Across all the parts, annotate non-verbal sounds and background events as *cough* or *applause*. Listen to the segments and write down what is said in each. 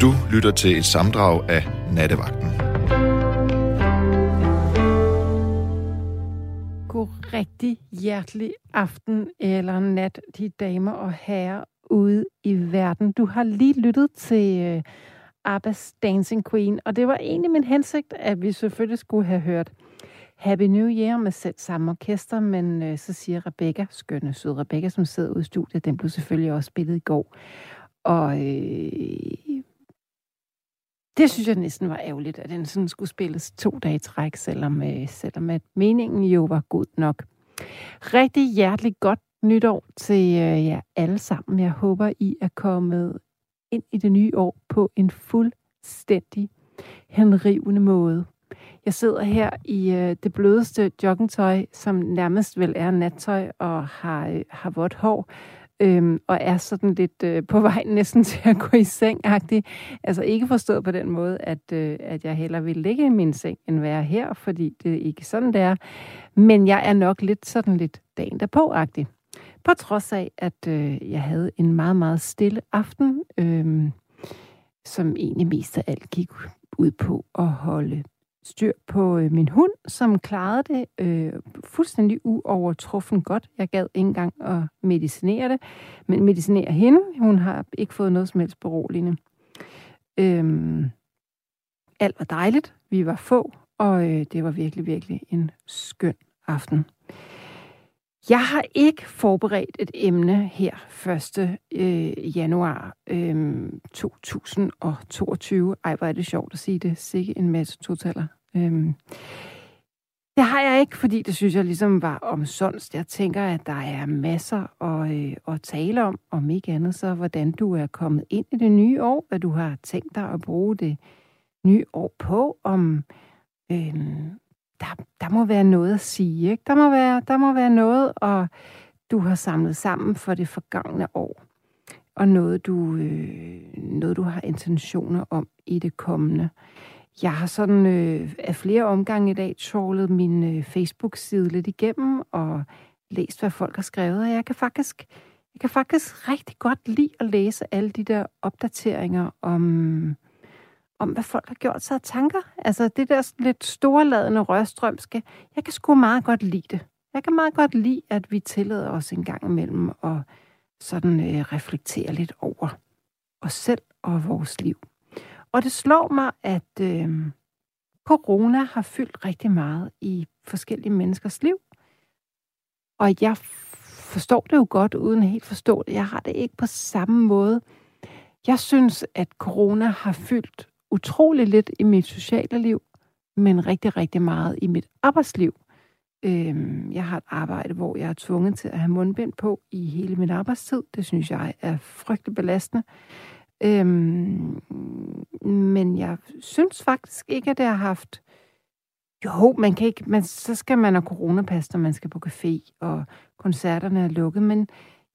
Du lytter til et samdrag af Nattevagten. God rigtig hjertelig aften eller nat, de damer og herrer ude i verden. Du har lige lyttet til øh, Abbas Dancing Queen, og det var egentlig min hensigt, at vi selvfølgelig skulle have hørt Happy New Year med selv samme orkester, men øh, så siger Rebecca, skønne søde Rebecca, som sidder ude i studiet, den blev selvfølgelig også spillet i går. Og øh, det synes jeg næsten var ærgerligt, at den sådan skulle spilles to dage i træk, selvom, øh, selvom at meningen jo var god nok. Rigtig hjerteligt godt nytår til øh, jer alle sammen. Jeg håber, I er kommet ind i det nye år på en fuldstændig henrivende måde. Jeg sidder her i øh, det blødeste joggingtøj, som nærmest vel er nattøj og har, øh, har vådt hår øhm, og er sådan lidt øh, på vej næsten *laughs* til at gå i seng -agtig. Altså ikke forstået på den måde, at, øh, at jeg heller vil ligge i min seng, end være her, fordi det er ikke sådan, det er. Men jeg er nok lidt sådan lidt dagen derpå-agtig. På trods af, at øh, jeg havde en meget, meget stille aften, øh, som egentlig mest af alt gik ud på at holde styr på øh, min hund, som klarede det øh, fuldstændig uovertruffen godt. Jeg gad ikke engang at medicinere det, men medicinere hende. Hun har ikke fået noget som helst beroligende. Øhm, alt var dejligt. Vi var få, og øh, det var virkelig, virkelig en skøn aften. Jeg har ikke forberedt et emne her 1. Øh, januar øh, 2022. Ej, hvor er det sjovt at sige det. Sikke en masse totaler. Øhm, det har jeg ikke, fordi det synes jeg ligesom var omsonst. Jeg tænker, at der er masser at, øh, at tale om, om ikke andet så, hvordan du er kommet ind i det nye år, hvad du har tænkt dig at bruge det nye år på, om øh, der, der må være noget at sige. Ikke? Der, må være, der må være noget, og du har samlet sammen for det forgangne år, og noget, du, øh, noget, du har intentioner om i det kommende. Jeg har sådan øh, af flere omgange i dag trawlet min øh, Facebook-side lidt igennem og læst, hvad folk har skrevet, og jeg kan faktisk jeg kan faktisk rigtig godt lide at læse alle de der opdateringer om, om hvad folk har gjort sig af tanker. Altså det der lidt storladende rørstrømske, jeg kan sgu meget godt lide det. Jeg kan meget godt lide, at vi tillader os en gang imellem at sådan øh, reflektere lidt over os selv og vores liv. Og det slår mig, at øh, corona har fyldt rigtig meget i forskellige menneskers liv. Og jeg forstår det jo godt, uden helt forstå det. Jeg har det ikke på samme måde. Jeg synes, at corona har fyldt utrolig lidt i mit sociale liv, men rigtig, rigtig meget i mit arbejdsliv. Øhm, jeg har et arbejde, hvor jeg er tvunget til at have mundbind på i hele min arbejdstid. Det synes jeg er frygtelig belastende. Øhm, men jeg synes faktisk ikke, at det har haft... Jo, man kan ikke, man, så skal man have coronapas, når man skal på café, og koncerterne er lukket, men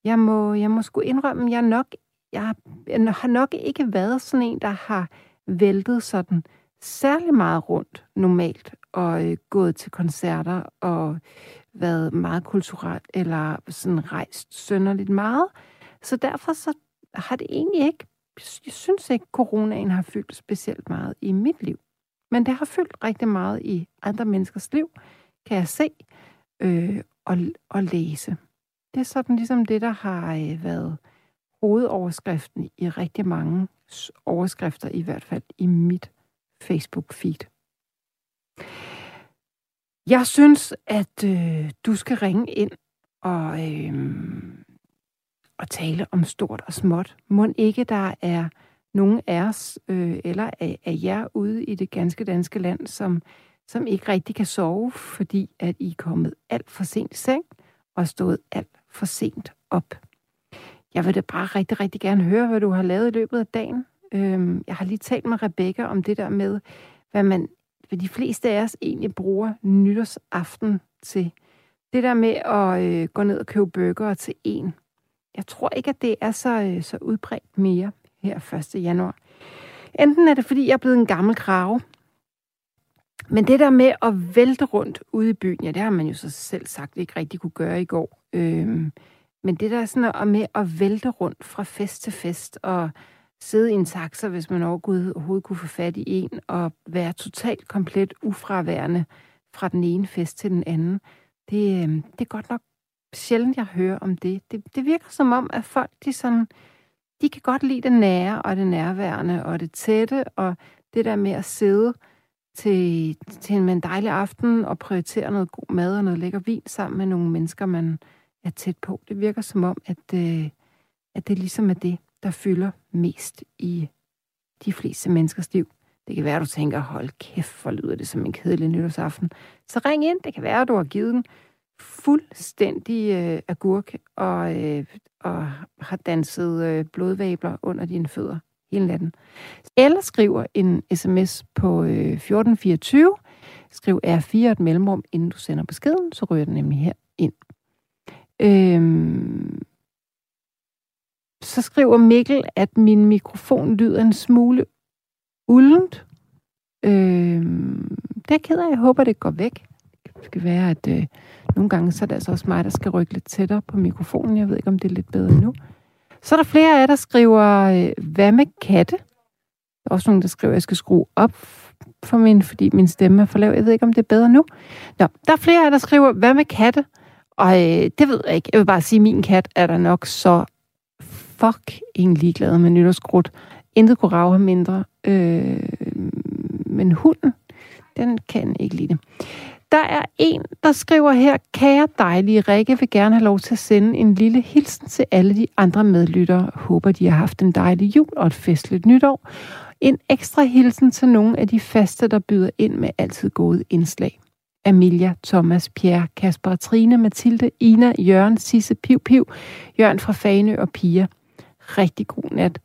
jeg må, jeg må sgu indrømme, jeg, nok, jeg, jeg har nok ikke været sådan en, der har væltet sådan særlig meget rundt normalt, og øh, gået til koncerter, og været meget kulturelt, eller sådan rejst sønderligt meget. Så derfor så har det egentlig ikke jeg synes ikke, coronaen har fyldt specielt meget i mit liv. Men det har fyldt rigtig meget i andre menneskers liv, kan jeg se øh, og, og læse. Det er sådan ligesom det, der har øh, været hovedoverskriften i rigtig mange overskrifter, i hvert fald i mit Facebook-feed. Jeg synes, at øh, du skal ringe ind og øh, at tale om stort og småt. Må ikke der er nogen af os, øh, eller af, af jer ude i det ganske danske land, som, som ikke rigtig kan sove, fordi at I er kommet alt for sent i seng og stået alt for sent op. Jeg vil da bare rigtig, rigtig gerne høre, hvad du har lavet i løbet af dagen. Øhm, jeg har lige talt med Rebecca om det der med, hvad man, hvad de fleste af os egentlig bruger nytårsaften til. Det der med at øh, gå ned og købe bøger til en jeg tror ikke, at det er så, øh, så udbredt mere her 1. januar. Enten er det, fordi jeg er blevet en gammel krave, men det der med at vælte rundt ude i byen, ja, det har man jo så selv sagt ikke rigtig kunne gøre i går. Øhm, men det der sådan at med at vælte rundt fra fest til fest og sidde i en taxa, hvis man overhovedet kunne få fat i en, og være totalt komplet ufraværende fra den ene fest til den anden. Det, øhm, det er godt nok sjældent, jeg hører om det. det. Det virker som om, at folk, de, sådan, de kan godt lide det nære, og det nærværende, og det tætte, og det der med at sidde til, til en dejlig aften og prioritere noget god mad og noget lækker vin sammen med nogle mennesker, man er tæt på. Det virker som om, at, øh, at det ligesom er det, der fylder mest i de fleste menneskers liv. Det kan være, at du tænker, hold kæft, hvor lyder det som en kedelig nytårsaften. Så ring ind. Det kan være, at du har givet den fuldstændig øh, agurk og, øh, og har danset øh, blodvabler under dine fødder hele natten. Eller skriver en sms på øh, 1424. Skriv R4 et mellemrum, inden du sender beskeden, så ryger den nemlig her ind. Øhm, så skriver Mikkel, at min mikrofon lyder en smule uldent. Øhm, det er ked af. Jeg håber, det går væk. Det skal være, at øh, nogle gange så er det altså også mig, der skal rykke lidt tættere på mikrofonen. Jeg ved ikke, om det er lidt bedre nu. Så er der flere af jer, der skriver, øh, hvad med katte? Der er også nogen, der skriver, at jeg skal skrue op for min, fordi min stemme er for lav. Jeg ved ikke, om det er bedre nu. Nå, der er flere af jer, der skriver, hvad med katte? Og øh, det ved jeg ikke. Jeg vil bare sige, at min kat er der nok så fuck ligeglad med nytårskrudt. Intet kunne rave ham mindre. Øh, men hunden, den kan ikke lide det. Der er en, der skriver her, kære dejlige Rikke vil gerne have lov til at sende en lille hilsen til alle de andre medlyttere. Håber, de har haft en dejlig jul og et festligt nytår. En ekstra hilsen til nogle af de faste, der byder ind med altid gode indslag. Amelia, Thomas, Pierre, Kasper, Trine, Mathilde, Ina, Jørgen, Sisse, Piv, Piv, Jørgen fra Fane og Pia. Rigtig god nat.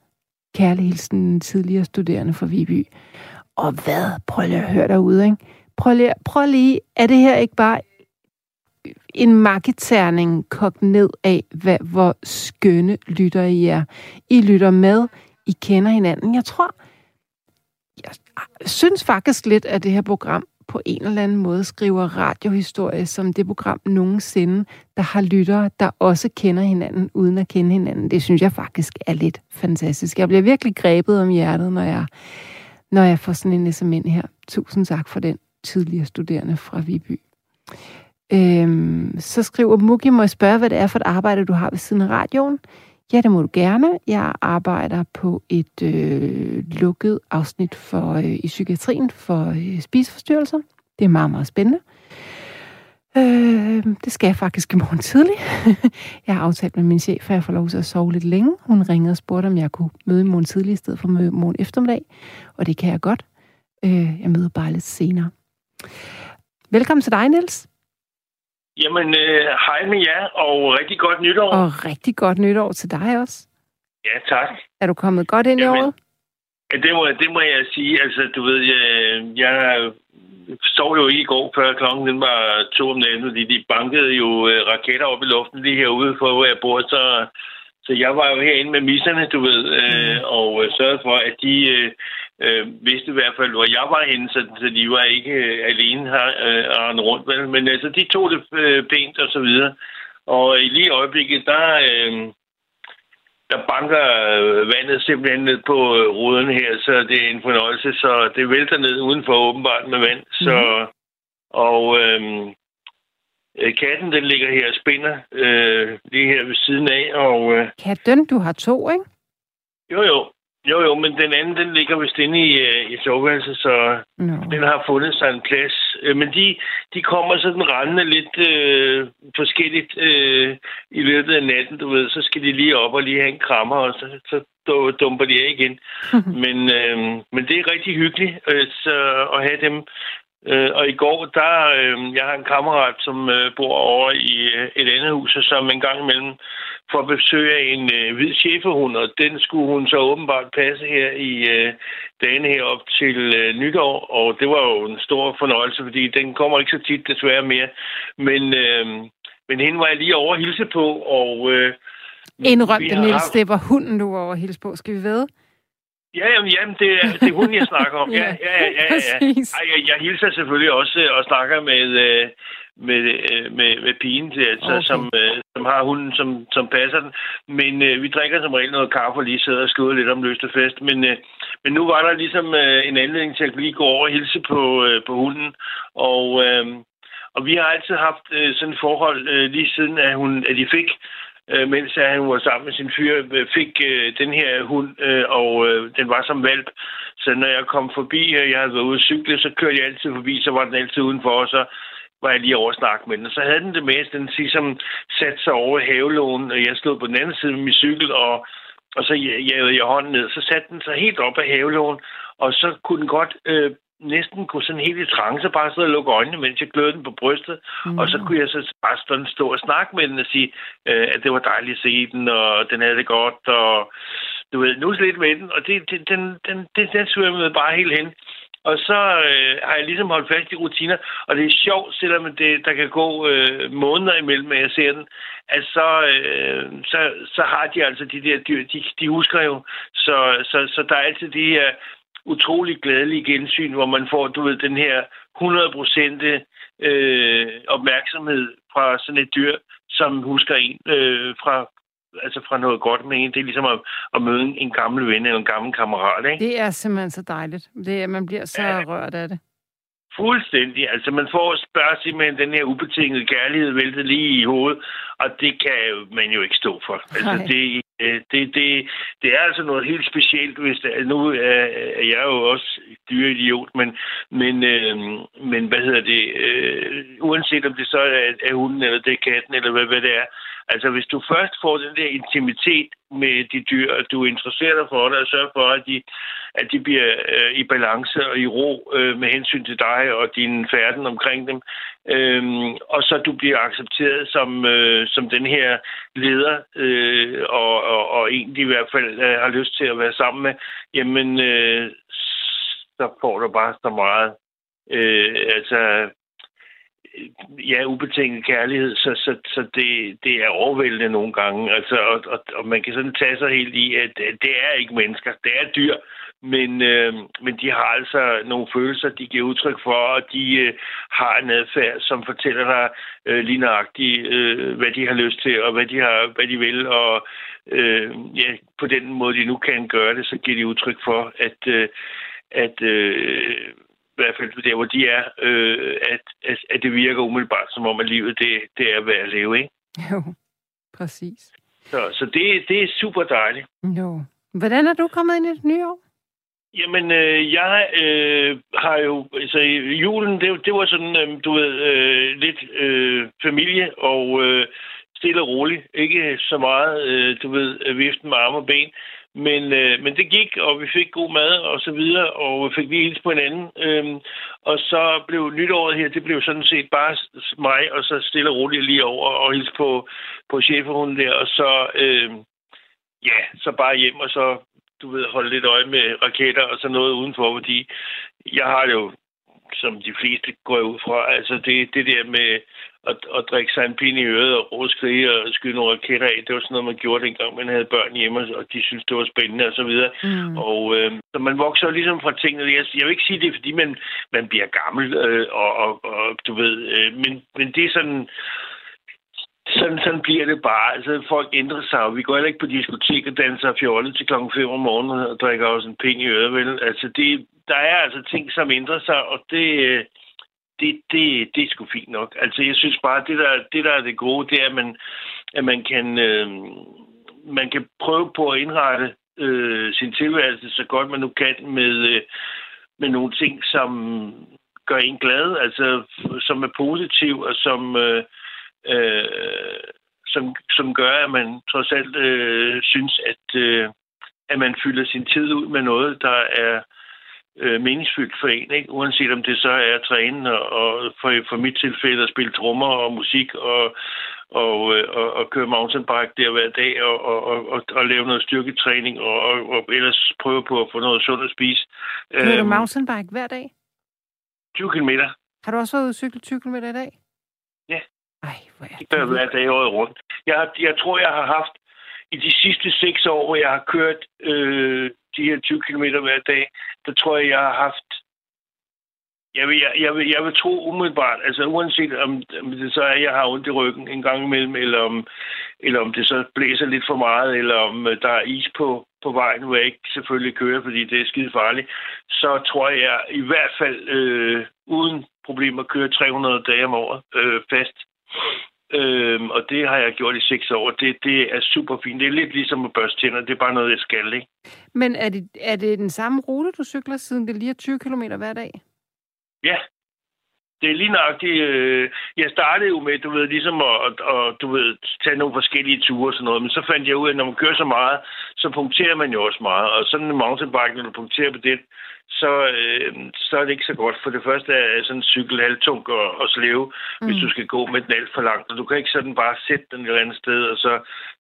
Kærlig hilsen, tidligere studerende fra Viby. Og hvad? Prøv lige at høre derude, ikke? Prøv lige, prøv lige, er det her ikke bare en marketerning kogt ned af, hvad, hvor skønne lytter I er. I lytter med, I kender hinanden. Jeg tror, jeg synes faktisk lidt, at det her program på en eller anden måde skriver radiohistorie som det program nogensinde, der har lyttere, der også kender hinanden, uden at kende hinanden. Det synes jeg faktisk er lidt fantastisk. Jeg bliver virkelig grebet om hjertet, når jeg, når jeg får sådan en sms her. Tusind tak for den tidligere studerende fra Viby. Øhm, så skriver Mugi, må jeg spørge, hvad det er for et arbejde, du har ved siden af radioen? Ja, det må du gerne. Jeg arbejder på et øh, lukket afsnit for øh, i psykiatrien for øh, spiseforstyrrelser. Det er meget, meget spændende. Øh, det skal jeg faktisk i morgen tidlig. *laughs* jeg har aftalt med min chef, at jeg får lov til at sove lidt længe. Hun ringede og spurgte, om jeg kunne møde i morgen tidlig i stedet for morgen eftermiddag. Og det kan jeg godt. Øh, jeg møder bare lidt senere. Velkommen til dig, Niels. Jamen, øh, hej med jer, og rigtig godt nytår. Og rigtig godt nytår til dig også. Ja, tak. Er du kommet godt ind Jamen, i året? Ja, det må, det må jeg sige. Altså, du ved, jeg, jeg sov jo ikke i går, før klokken den var to om natten, fordi de bankede jo øh, raketter op i luften lige herude for, hvor jeg bor. Så, så jeg var jo herinde med misserne, du ved, øh, mm. og øh, sørgede for, at de øh, øh, vidste i hvert fald, hvor jeg var henne, så, så de var ikke øh, alene her øh, rundt. Vel? Men altså, de tog det øh, pænt og så videre. Og i lige øjeblikket, der, øh, der banker øh, vandet simpelthen ned på øh, ruderne her, så det er en fornøjelse. Så det vælter ned udenfor åbenbart med vand. Mm. Så, og øh, katten, den ligger her og spænder øh, lige her ved siden af. Og, øh, Katten, du har to, ikke? Jo, jo. Jo, jo, men den anden, den ligger vist inde i, uh, i soveværelset, så no. den har fundet sig en plads. Uh, men de, de kommer sådan rendende lidt uh, forskelligt uh, i løbet af natten, du ved. Så skal de lige op og lige have en krammer, og så, så dumper de af igen. *laughs* men, uh, men det er rigtig hyggeligt uh, så, at have dem. Uh, og i går, der, uh, jeg har en kammerat, som uh, bor over i uh, et andet hus, og som en gang imellem for at besøge en øh, hvid chefehund, og den skulle hun så åbenbart passe her i øh, dagene herop til øh, nytår, og det var jo en stor fornøjelse, fordi den kommer ikke så tit desværre mere. Men, øh, men hende var jeg lige over at hilse på, og... Øh, Indrøm det, Niels, det var hunden, du var over at hilse på. Skal vi ved? Ja, jamen, jamen det, er, det er hunden, jeg snakker om. *laughs* ja, ja, ja. ja, ja. Ej, jeg, jeg hilser selvfølgelig også og snakker med, øh, med, øh, med, med pigen, til, altså, okay. som, øh, som har hunden, som, som passer den. Men øh, vi drikker som regel noget kaffe og lige sidder og skriver lidt om løst og fest. Men, øh, men nu var der ligesom øh, en anledning til at lige gå over og hilse på, øh, på hunden. Og, øh, og vi har altid haft øh, sådan et forhold øh, lige siden, at, hun, at de fik øh, mens han var sammen med sin fyr, øh, fik øh, den her hund, øh, og øh, den var som valp. Så når jeg kom forbi, og jeg havde været ude at cykle, så kørte jeg altid forbi, så var den altid udenfor, og så var jeg lige over at snakke med den. Så havde den det med, den ligesom satte sig over havelån, og jeg stod på den anden side med min cykel, og, og så jagede jeg hånden ned. Så satte den sig helt op af havelån, og så kunne den godt øh, næsten gå sådan helt i trance, bare sidde og lukke øjnene, mens jeg glødede den på brystet. Mm. Og så kunne jeg så bare stå, stå og snakke med den og sige, øh, at det var dejligt at se den, og den havde det godt, og du ved, nu lidt med den. Og det, det, den, den, den, den svømmede bare helt hen. Og så øh, har jeg ligesom holdt fast i rutiner, og det er sjovt, selvom det, der kan gå øh, måneder imellem, at jeg ser den, at så, øh, så, så har de altså de der dyr, de, de husker jo. Så, så, så der er altid de her utrolig glædelige gensyn, hvor man får, du ved, den her 100% øh, opmærksomhed fra sådan et dyr, som husker en øh, fra, altså fra noget godt med en. Det er ligesom at, at møde en gammel ven eller en gammel kammerat, ikke? Det er simpelthen så dejligt. Det er, man bliver så ja. rørt af det. Fuldstændig. Altså, man får spørge simpelthen den her ubetingede kærlighed væltet lige i hovedet, og det kan man jo ikke stå for. Altså, det, Øh, Øh, det, det, det er altså noget helt specielt, hvis det, nu er, er jeg jo også dyreidiot, men, men, øh, men hvad hedder det, øh, uanset om det så er, er hunden, eller det er katten, eller hvad, hvad det er, altså hvis du først får den der intimitet med de dyr, at du interesserer dig for det, og sørger for, at de, at de bliver øh, i balance og i ro øh, med hensyn til dig og din færden omkring dem, øh, og så du bliver accepteret som, øh, som den her leder, øh, og, og, og egentlig i hvert fald øh, har lyst til at være sammen med, jamen, øh, så får du bare så meget, øh, altså, ja, ubetinget kærlighed, så, så, så det, det er overvældende nogle gange. Altså, og, og, og man kan sådan tage sig helt i, at det er ikke mennesker, det er dyr, men, øh, men de har altså nogle følelser, de giver udtryk for, og de øh, har en adfærd, som fortæller dig øh, lige nøjagtigt, øh, hvad de har lyst til, og hvad de, har, hvad de vil, og øh, ja, på den måde, de nu kan gøre det, så giver de udtryk for, at, øh, at øh, i hvert fald der, hvor de er, øh, at, at, at det virker umiddelbart, som om at livet det, det er værd at leve, ikke? Jo, præcis. Så, så det, det er super dejligt. Jo. Hvordan er du kommet ind i det nye år? Jamen, øh, jeg øh, har jo... Altså, julen, det, det var sådan, øh, du ved, øh, lidt øh, familie og øh, stille og roligt. Ikke så meget, øh, du ved, viften med arme og ben. Men, øh, men det gik, og vi fik god mad og så videre, og fik lige hils på hinanden. Øhm, og så blev nytåret her, det blev sådan set bare mig, og så stille og roligt lige over og hilse på, på cheferhunden der, og så, øh, ja, så bare hjem, og så du ved, holde lidt øje med raketter og sådan noget udenfor, fordi jeg har jo, som de fleste går ud fra, altså det, det der med at, at drikke sig en pin i øret og rådskrige og skyde nogle raketter af, det var sådan noget, man gjorde dengang, man havde børn hjemme, og de synes det var spændende og så videre. Mm. Og øh, så man vokser ligesom fra tingene. Jeg, jeg vil ikke sige det, fordi man, man bliver gammel, øh, og, og, og du ved, øh, men, men det er sådan sådan, sådan bliver det bare. Altså, folk ændrer sig, vi går heller ikke på diskotek og danser fjollet til klokken 5 om morgenen og drikker også en pind i øret, vel? Altså, det, der er altså ting, som ændrer sig, og det, det, det, det er sgu fint nok. Altså, jeg synes bare, det der, det der er det gode, det er, at man, at man kan, øh, man kan prøve på at indrette øh, sin tilværelse så godt man nu kan med, øh, med nogle ting, som gør en glad, altså som er positiv og som, øh, øh, som, som gør, at man trods alt øh, synes, at, øh, at man fylder sin tid ud med noget, der er øh, meningsfyldt for en, ikke? uanset om det så er at træne, og, og for, for mit tilfælde at spille trommer og musik, og, og, øh, og, og køre mountainbike der hver dag, og, og, og, og, lave noget styrketræning, og, og, og ellers prøve på at få noget sundt at spise. Kører du øhm, mountainbike hver dag? 20 km. Har du også været ude cykle 20 km i dag? Ja. Ej, hvor er det gør hver dag året rundt. Jeg, jeg tror, jeg har haft i de sidste seks år, hvor jeg har kørt øh, de her 20 km hver dag, der tror jeg, jeg har haft Jeg vil, jeg, jeg, vil, jeg vil tro umiddelbart, altså uanset om, om det så er, at jeg har ondt i ryggen en gang imellem, eller om, eller om det så blæser lidt for meget, eller om øh, der er is på, på vejen, hvor jeg ikke selvfølgelig kører, fordi det er skide farligt, så tror jeg, jeg i hvert fald øh, uden problemer kører 300 dage om året øh, fast. Øhm, og det har jeg gjort i seks år. Det, det er super fint. Det er lidt ligesom at børste tænder. Det er bare noget, jeg skal, ikke? Men er det, er det den samme rute, du cykler, siden det lige er 20 km hver dag? Ja, det er lige nøjagtigt. Øh, jeg startede jo med, du ved, ligesom at, at, du ved, tage nogle forskellige ture og sådan noget, men så fandt jeg ud af, at når man kører så meget, så punkterer man jo også meget. Og sådan en mountainbike, når du punkterer på det, så, øh, så er det ikke så godt. For det første er sådan en cykel halvtung og, og slæve, mm. hvis du skal gå med den alt for langt. Og du kan ikke sådan bare sætte den et eller andet sted, og så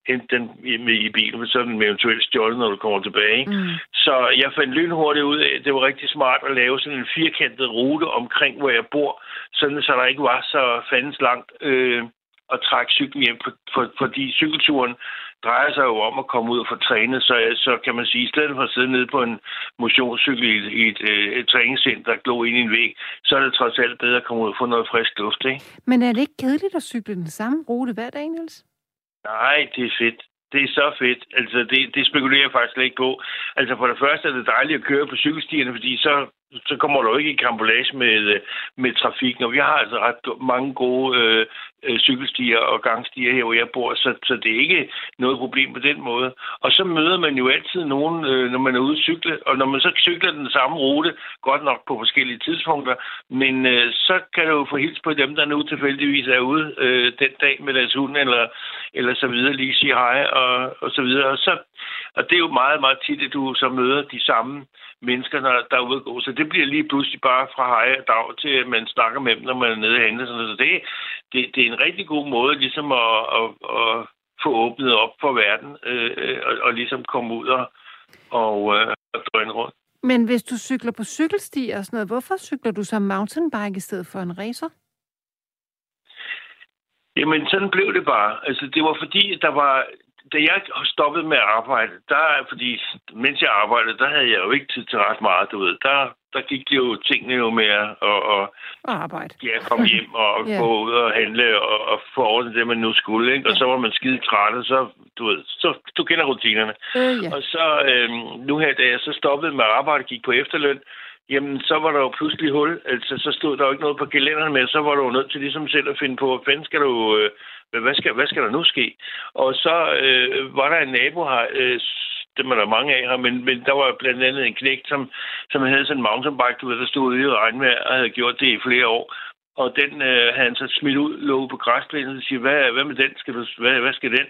hente den med i bilen, for så er den eventuelt stjålet, når du kommer tilbage. Mm. Så jeg fandt lynhurtigt ud af, at det var rigtig smart at lave sådan en firkantet rute omkring, hvor jeg bor, sådan så der ikke var så fandens langt. Øh, at trække cyklen hjem, for, for, fordi cykelturen drejer sig jo om at komme ud og få trænet, så, så kan man sige, i stedet for at sidde nede på en motionscykel i, i et, et, et træningscenter, der glå ind i en væg, så er det trods alt bedre at komme ud og få noget frisk luft, ikke? Men er det ikke kedeligt at cykle den samme rute hver dag, Niels? Nej, det er fedt. Det er så fedt. Altså, det, det spekulerer jeg faktisk ikke på. Altså, for det første er det dejligt at køre på cykelstierne, fordi så så kommer du ikke i kampolage med, øh, med trafikken. Og vi har altså ret mange gode øh, øh, cykelstier og gangstier her, hvor jeg bor, så, så det er ikke noget problem på den måde. Og så møder man jo altid nogen, øh, når man er ude at cykle, og når man så cykler den samme rute, godt nok på forskellige tidspunkter, men øh, så kan du jo få hils på dem, der nu tilfældigvis er ude øh, den dag med deres hund, eller, eller så videre, lige sige hej, og, og så videre. Og, så, og det er jo meget, meget tit, at du så møder de samme mennesker, der, der er ude at gå. Så det bliver lige pludselig bare fra hej og dag til, at man snakker med dem, når man er nede i handle. Så det, det, det er en rigtig god måde ligesom at, at, at få åbnet op for verden, øh, og, og ligesom komme ud og, og, øh, og drøne rundt. Men hvis du cykler på cykelsti og sådan noget, hvorfor cykler du så mountainbike i stedet for en racer? Jamen, sådan blev det bare. Altså, det var fordi, der var, da jeg stoppede med at arbejde, der, fordi mens jeg arbejdede, der havde jeg jo ikke tid til ret meget, du ved. Der, der gik det jo tingene jo med at og, og arbejde. Ja, komme *laughs* hjem og yeah. gå ud og handle og, og få ordnet det, man nu skulle. Ikke? Og yeah. så var man skide træt, og så, du ved, så, du kender rutinerne. Uh, yeah. Og så øh, nu her, da jeg så stoppede med at arbejde gik på efterløn, jamen så var der jo pludselig hul. Altså, så stod der jo ikke noget på kalenderen med, så var du jo nødt til ligesom selv at finde på, hvad skal du... Øh, hvad skal, hvad skal der nu ske? Og så øh, var der en nabo her, øh, dem er der mange af her, men, men der var blandt andet en knægt, som, som havde sådan en mountainbike, du ved, der stod ude i regnvejr og havde gjort det i flere år. Og den øh, havde han så smidt ud, lå på græsplænen og siger, hvad, hvad med den? Skal du, hvad, hvad skal den?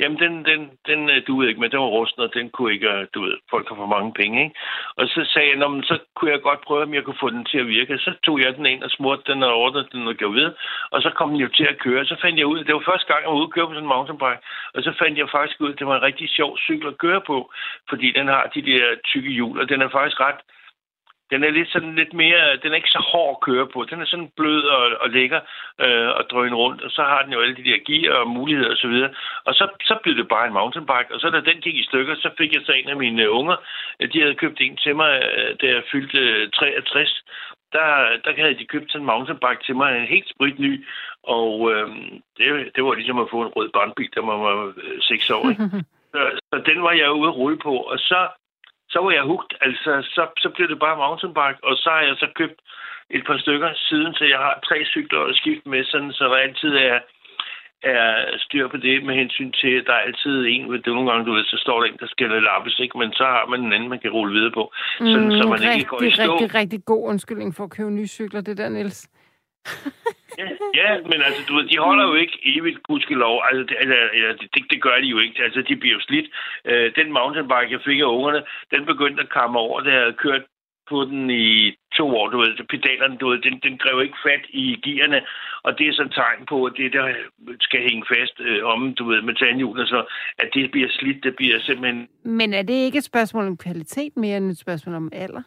Jamen, den, den, den øh, duede ikke, men den var rusten, og den kunne ikke, øh, du ved, folk har for mange penge, ikke? Og så sagde jeg, men så kunne jeg godt prøve, om jeg kunne få den til at virke. Så tog jeg den ind og smurte den og ordnede den og gav ved, og så kom den jo til at køre. Så fandt jeg ud, det var første gang, jeg var ude at køre på sådan en mountainbike, og så fandt jeg faktisk ud, at det var en rigtig sjov cykel at køre på, fordi den har de der tykke hjul, og den er faktisk ret den er lidt sådan lidt mere, den er ikke så hård at køre på. Den er sådan blød og, og lækker øh, og drøne rundt, og så har den jo alle de der gear og muligheder osv. Og, og så, så blev det bare en mountainbike, og så da den gik i stykker, så fik jeg så en af mine unger, de havde købt en til mig, øh, da jeg fyldte 63, der, der havde de købt sådan en mountainbike til mig, en helt sprit ny, og øh, det, det var ligesom at få en rød barnbil, der var, var 6 år. Ikke? *laughs* så, så den var jeg ude at rulle på, og så så var jeg hugt. Altså, så, så blev det bare mountainbike, og så har jeg så købt et par stykker siden, så jeg har tre cykler at skifte med, sådan, så der altid er, er styr på det med hensyn til, at der er altid en, det er nogle gange, du ved, så står der en, der skal lappes, ikke? men så har man en anden, man kan rulle videre på, sådan, mm, så man rigtig, ikke går i stå. Det er rigtig, rigtig god undskyldning for at købe nye cykler, det der, Niels ja, ja, men altså, du ved, de holder jo ikke evigt, gudskelov. Altså, det, altså, det, det gør de jo ikke. Altså, de bliver jo slidt. Øh, den mountainbike, jeg fik af ungerne, den begyndte at komme over. Det havde kørt på den i to år, du ved. Pedalerne, du ved, den, den grev ikke fat i gearne, og det er så et tegn på, at det, der skal hænge fast øh, om, du ved, med tandhjulene, så at det bliver slidt, det bliver simpelthen... Men er det ikke et spørgsmål om kvalitet mere end et spørgsmål om alder?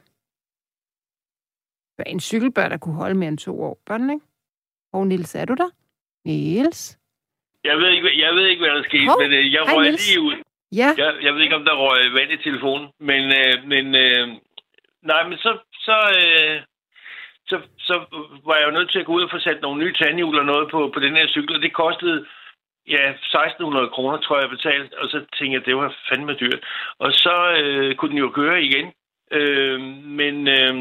En cykel bør der kunne holde mere end to år, bør den ikke? Og Nils, er du der? Niels? Jeg ved ikke, jeg ved ikke hvad der skete, Hov. men øh, jeg røg lige ud. Ja. Jeg, jeg ved ikke, om der røg vand i telefonen, men, øh, men øh, nej, men så, så, øh, så, så var jeg jo nødt til at gå ud og få sat nogle nye tandhjul og noget på, på den her cykel, og det kostede ja, 1600 kroner, tror jeg, betalt, og så tænkte jeg, det var fandme dyrt. Og så øh, kunne den jo køre igen. Øh, men øh,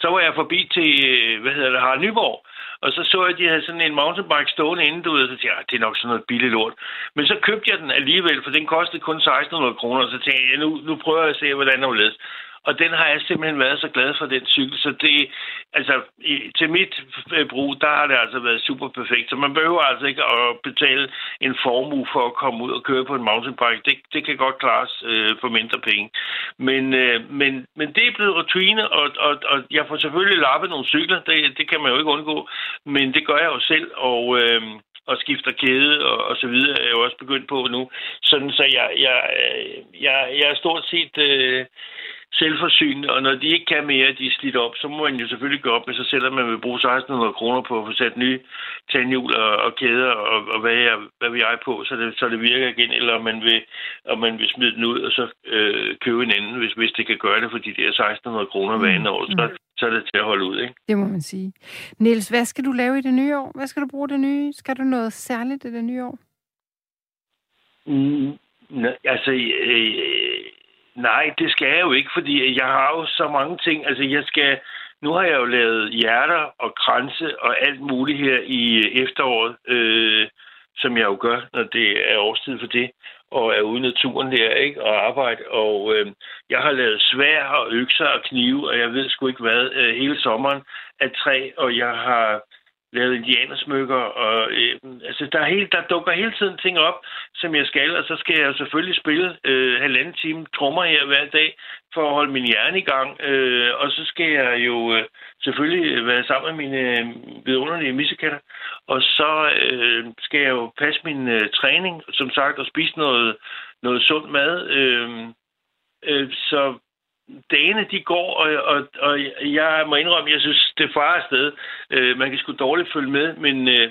så var jeg forbi til, øh, hvad hedder det, Harald Nyborg, og så så jeg, at de havde sådan en mountainbike stående inde, du ved, så tænkte jeg, ah, det er nok sådan noget billigt lort. Men så købte jeg den alligevel, for den kostede kun 1600 kroner, og så tænkte jeg, nu, nu prøver jeg at se, hvordan den var og den har jeg simpelthen været så glad for, den cykel. Så det, altså, i, til mit øh, brug, der har det altså været super perfekt. Så man behøver altså ikke at betale en formue for at komme ud og køre på en mountainbike. Det, det kan godt klares øh, for mindre penge. Men, øh, men, men det er blevet rutine, og, og, og jeg får selvfølgelig lappet nogle cykler. Det, det kan man jo ikke undgå. Men det gør jeg jo selv, og... Øh, og skifter kæde og, og så videre, er jeg jo også begyndt på nu. Sådan så jeg, jeg, øh, jeg, jeg er stort set øh, selvforsynende, og når de ikke kan mere, de er slidt op, så må man jo selvfølgelig gå op med sig selv, at man vil bruge 1600 kroner på at få sat nye tandhjul og, og kæder og, og hvad, jeg, hvad vil jeg på, så det, så det virker igen, eller om man vil, om man vil smide den ud og så øh, købe en anden, hvis, hvis det kan gøre det for de der 1600 kroner hver anden år, så, så er det til at holde ud. Ikke? Det må man sige. Niels, hvad skal du lave i det nye år? Hvad skal du bruge det nye? Skal du noget særligt i det nye år? Mm, altså, øh, Nej, det skal jeg jo ikke, fordi jeg har jo så mange ting. Altså, jeg skal... Nu har jeg jo lavet hjerter og kranse og alt muligt her i efteråret, øh, som jeg jo gør, når det er årstid for det, og er ude i naturen der, ikke? Og arbejde. Og øh, jeg har lavet svær og økser og knive, og jeg ved sgu ikke hvad, øh, hele sommeren af træ, og jeg har lavet indianersmykker, og øh, altså, der, er helt, der dukker hele tiden ting op, som jeg skal, og så skal jeg selvfølgelig spille øh, halvanden time trommer her hver dag, for at holde min hjerne i gang, øh, og så skal jeg jo øh, selvfølgelig være sammen med mine øh, vidunderlige missekatter, og så øh, skal jeg jo passe min øh, træning, som sagt, og spise noget, noget sund mad, øh, øh, så dagene de går, og, og, og jeg må indrømme, jeg synes, det farer afsted. Øh, man kan sgu dårligt følge med, men, øh,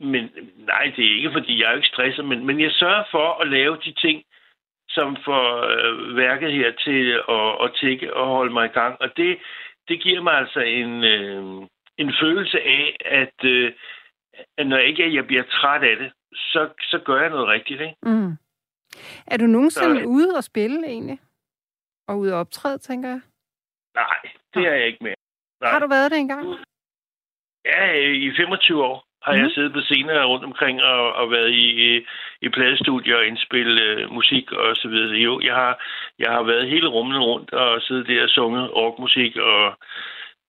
men nej, det er ikke, fordi jeg er ikke stresset, men, men jeg sørger for at lave de ting, som får øh, værket her til at, at tække og holde mig i gang. Og det, det giver mig altså en, øh, en følelse af, at, øh, at når ikke jeg bliver træt af det, så, så gør jeg noget rigtigt. Ikke? Mm. Er du nogensinde så, ude og spille egentlig? Og ud og optræde, tænker jeg? Nej, det er jeg ikke mere. Nej. Har du været det engang? Ja, i 25 år har mm. jeg mhm. siddet på scener rundt omkring og, og været i, i, i pladestudier og indspille uh, musik og så videre. Jo, jeg har, jeg har været hele rummet rundt og siddet der og sunget rockmusik og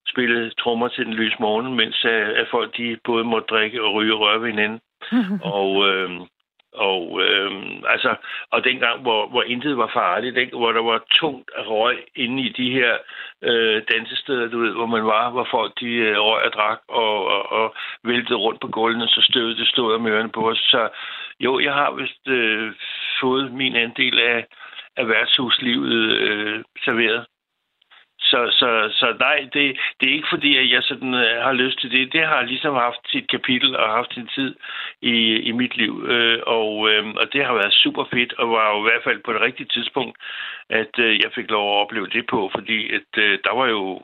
spillet trommer til den lyse morgen, mens uh, at folk de både måtte drikke og ryge og røre ved hinanden. *laughs* og, uh, og, øhm, altså, og dengang, hvor, hvor intet var farligt, ikke? hvor der var tungt røg inde i de her øh, dansesteder, du ved, hvor man var, hvor folk de øh, røg og drak og, og, og væltede rundt på gulvene, så støvede det stod om ørerne på os. Så jo, jeg har vist øh, fået min andel af, af værtshuslivet øh, serveret. Så, så, så nej, det, det er ikke fordi, at jeg sådan øh, har lyst til det. Det har ligesom haft sit kapitel og haft sin tid i, i mit liv. Øh, og, øh, og det har været super fedt, og var jo i hvert fald på det rigtige tidspunkt, at jeg fik lov at opleve det på, fordi at, der var jo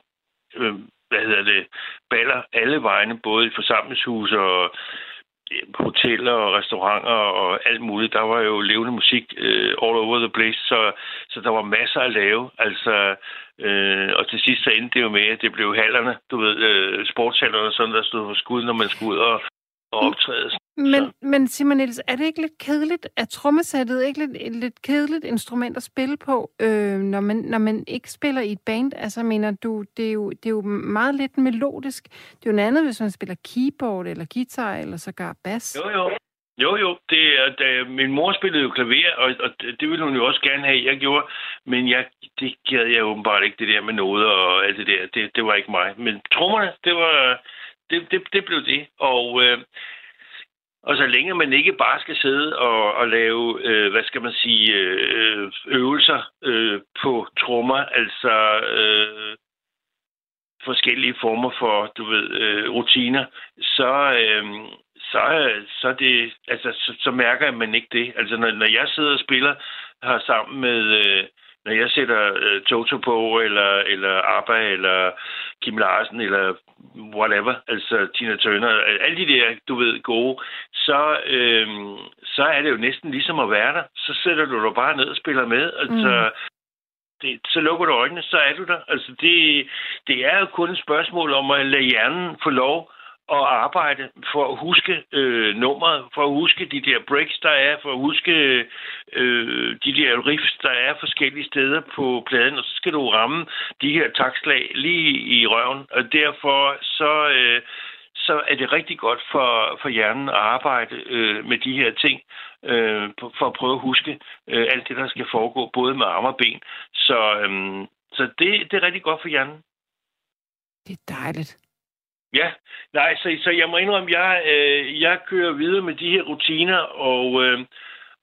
hvad hedder det, baller alle vegne, både i forsamlingshus og hoteller og restauranter og alt muligt. Der var jo levende musik øh, all over the place, så, så der var masser at lave. Altså, øh, og til sidst så endte det jo med, at det blev hallerne, du ved, øh, sportshallerne, sådan der stod for skud, når man skulle ud og, og optræde. Men, så. men Simon Niels, er det ikke lidt kedeligt? Er trommesættet ikke lidt, et lidt kedeligt instrument at spille på, øh, når, man, når man ikke spiller i et band? Altså, mener du, det er, jo, det er jo meget lidt melodisk. Det er jo noget andet, hvis man spiller keyboard eller guitar eller sågar bas. Jo, jo. Jo, jo. Det er, da, min mor spillede jo klaver, og, og det ville hun jo også gerne have, jeg gjorde. Men jeg, det gad jeg åbenbart ikke, det der med noder og alt det der. Det, det var ikke mig. Men trommerne, det var... Det, det, det blev det. Og øh, og så længe man ikke bare skal sidde og, og lave, øh, hvad skal man sige, øh, øvelser øh, på trommer, altså øh, forskellige former for, du ved, øh, rutiner, så, øh, så, så, det, altså, så, så mærker man ikke det. Altså, når, når jeg sidder og spiller her sammen med, øh, når jeg sætter øh, Toto på, eller, eller ABBA, eller Kim Larsen, eller whatever, altså Tina Turner, alle de der, du ved, gode, så, øh, så er det jo næsten ligesom at være der. Så sætter du dig bare ned og spiller med. Altså, mm. det, så lukker du øjnene, så er du der. Altså, det, det er jo kun et spørgsmål om at lade hjernen få lov at arbejde for at huske øh, nummeret, for at huske de der breaks, der er, for at huske øh, de der riffs, der er forskellige steder på pladen, og så skal du ramme de her takslag lige i røven, og derfor så, øh, så er det rigtig godt for, for hjernen at arbejde øh, med de her ting, øh, for at prøve at huske øh, alt det, der skal foregå, både med arme og ben. Så, øh, så det, det er rigtig godt for hjernen. Det er dejligt. Ja, nej, så, så jeg må indrømme, jeg, øh, jeg kører videre med de her rutiner, og, øh,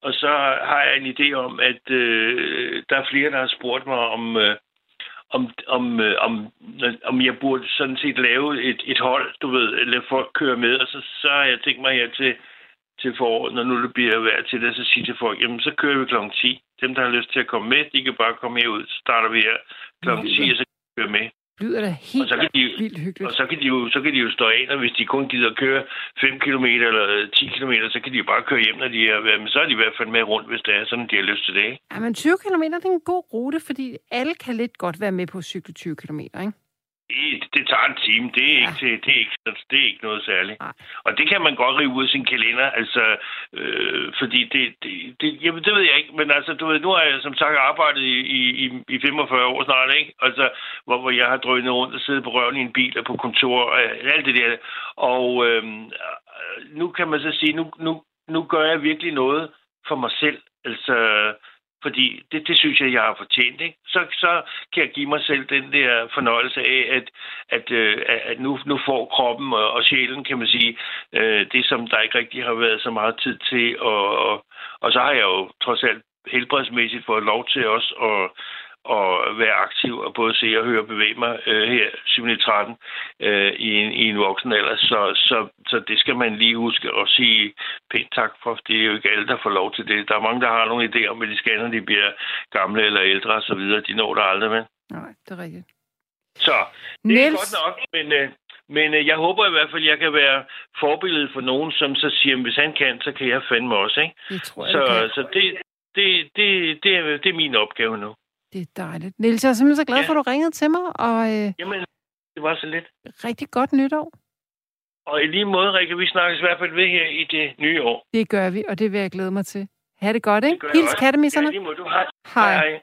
og så har jeg en idé om, at øh, der er flere, der har spurgt mig om, øh, om, om, øh, om, om jeg burde sådan set lave et, et hold, du ved, eller folk køre med, og så, så har jeg tænkt mig her til, til foråret, når nu det bliver værd til det, så sige til folk, jamen så kører vi kl. 10. Dem, der har lyst til at komme med, de kan bare komme herud. Så starter vi her kl. 10, og så kører med lyder da helt og så kan de, vildt hyggeligt. Og så kan, de jo, så kan de jo stå af, og hvis de kun gider at køre 5 km eller 10 km, så kan de jo bare køre hjem, når de er Men så er de i hvert fald med rundt, hvis det er sådan, de har lyst til det. Ja, men 20 km det er en god rute, fordi alle kan lidt godt være med på at cykle 20 km, ikke? Det, det tager en time. Det er, ja. ikke, det, er ikke, det er ikke noget særligt. Ja. Og det kan man godt rive ud af sin kalender, altså, øh, fordi det, det, det, jamen, det ved jeg ikke, men altså, du ved, nu har jeg som sagt arbejdet i, i, i 45 år snart, ikke? Altså, hvor, hvor jeg har drønet rundt og siddet på røven i en bil og på kontor og alt det der. Og øh, nu kan man så sige, nu, nu, nu gør jeg virkelig noget for mig selv. Altså, fordi det, det synes jeg, jeg har fortjent. Ikke? Så, så kan jeg give mig selv den der fornøjelse af, at, øh, at, at nu, nu får kroppen og, og sjælen, kan man sige, øh, det, som der ikke rigtig har været så meget tid til. Og, og, og så har jeg jo trods alt helbredsmæssigt fået lov til også at, at være aktiv og både se og høre bevæge mig øh, her 7-13 øh, i, en, i en voksen alder. Så, så, så det skal man lige huske at sige pænt tak for. Det er jo ikke alle, der får lov til det. Der er mange, der har nogle idéer om, at de skal, når de bliver gamle eller ældre osv. De når der aldrig med. Nej, det er rigtigt. Så det Niels... er godt nok, men, øh, men øh, jeg håber i hvert fald, at jeg kan være forbillede for nogen, som så siger, at hvis han kan, så kan jeg fandme også. Ikke? Det tror jeg, så, det så det, det, det, det, er, det er min opgave nu. Det er dejligt. Niels, jeg er simpelthen så glad for, at du ringede til mig. Og, øh, Jamen, det var så lidt. Rigtig godt nytår. Og i lige måde, Rikke, vi snakkes i hvert fald ved her i det nye år. Det gør vi, og det vil jeg glæde mig til. Ha' det godt, ikke? Det Hils kattemisserne. Ja, lige måde, du har. Hej. hej.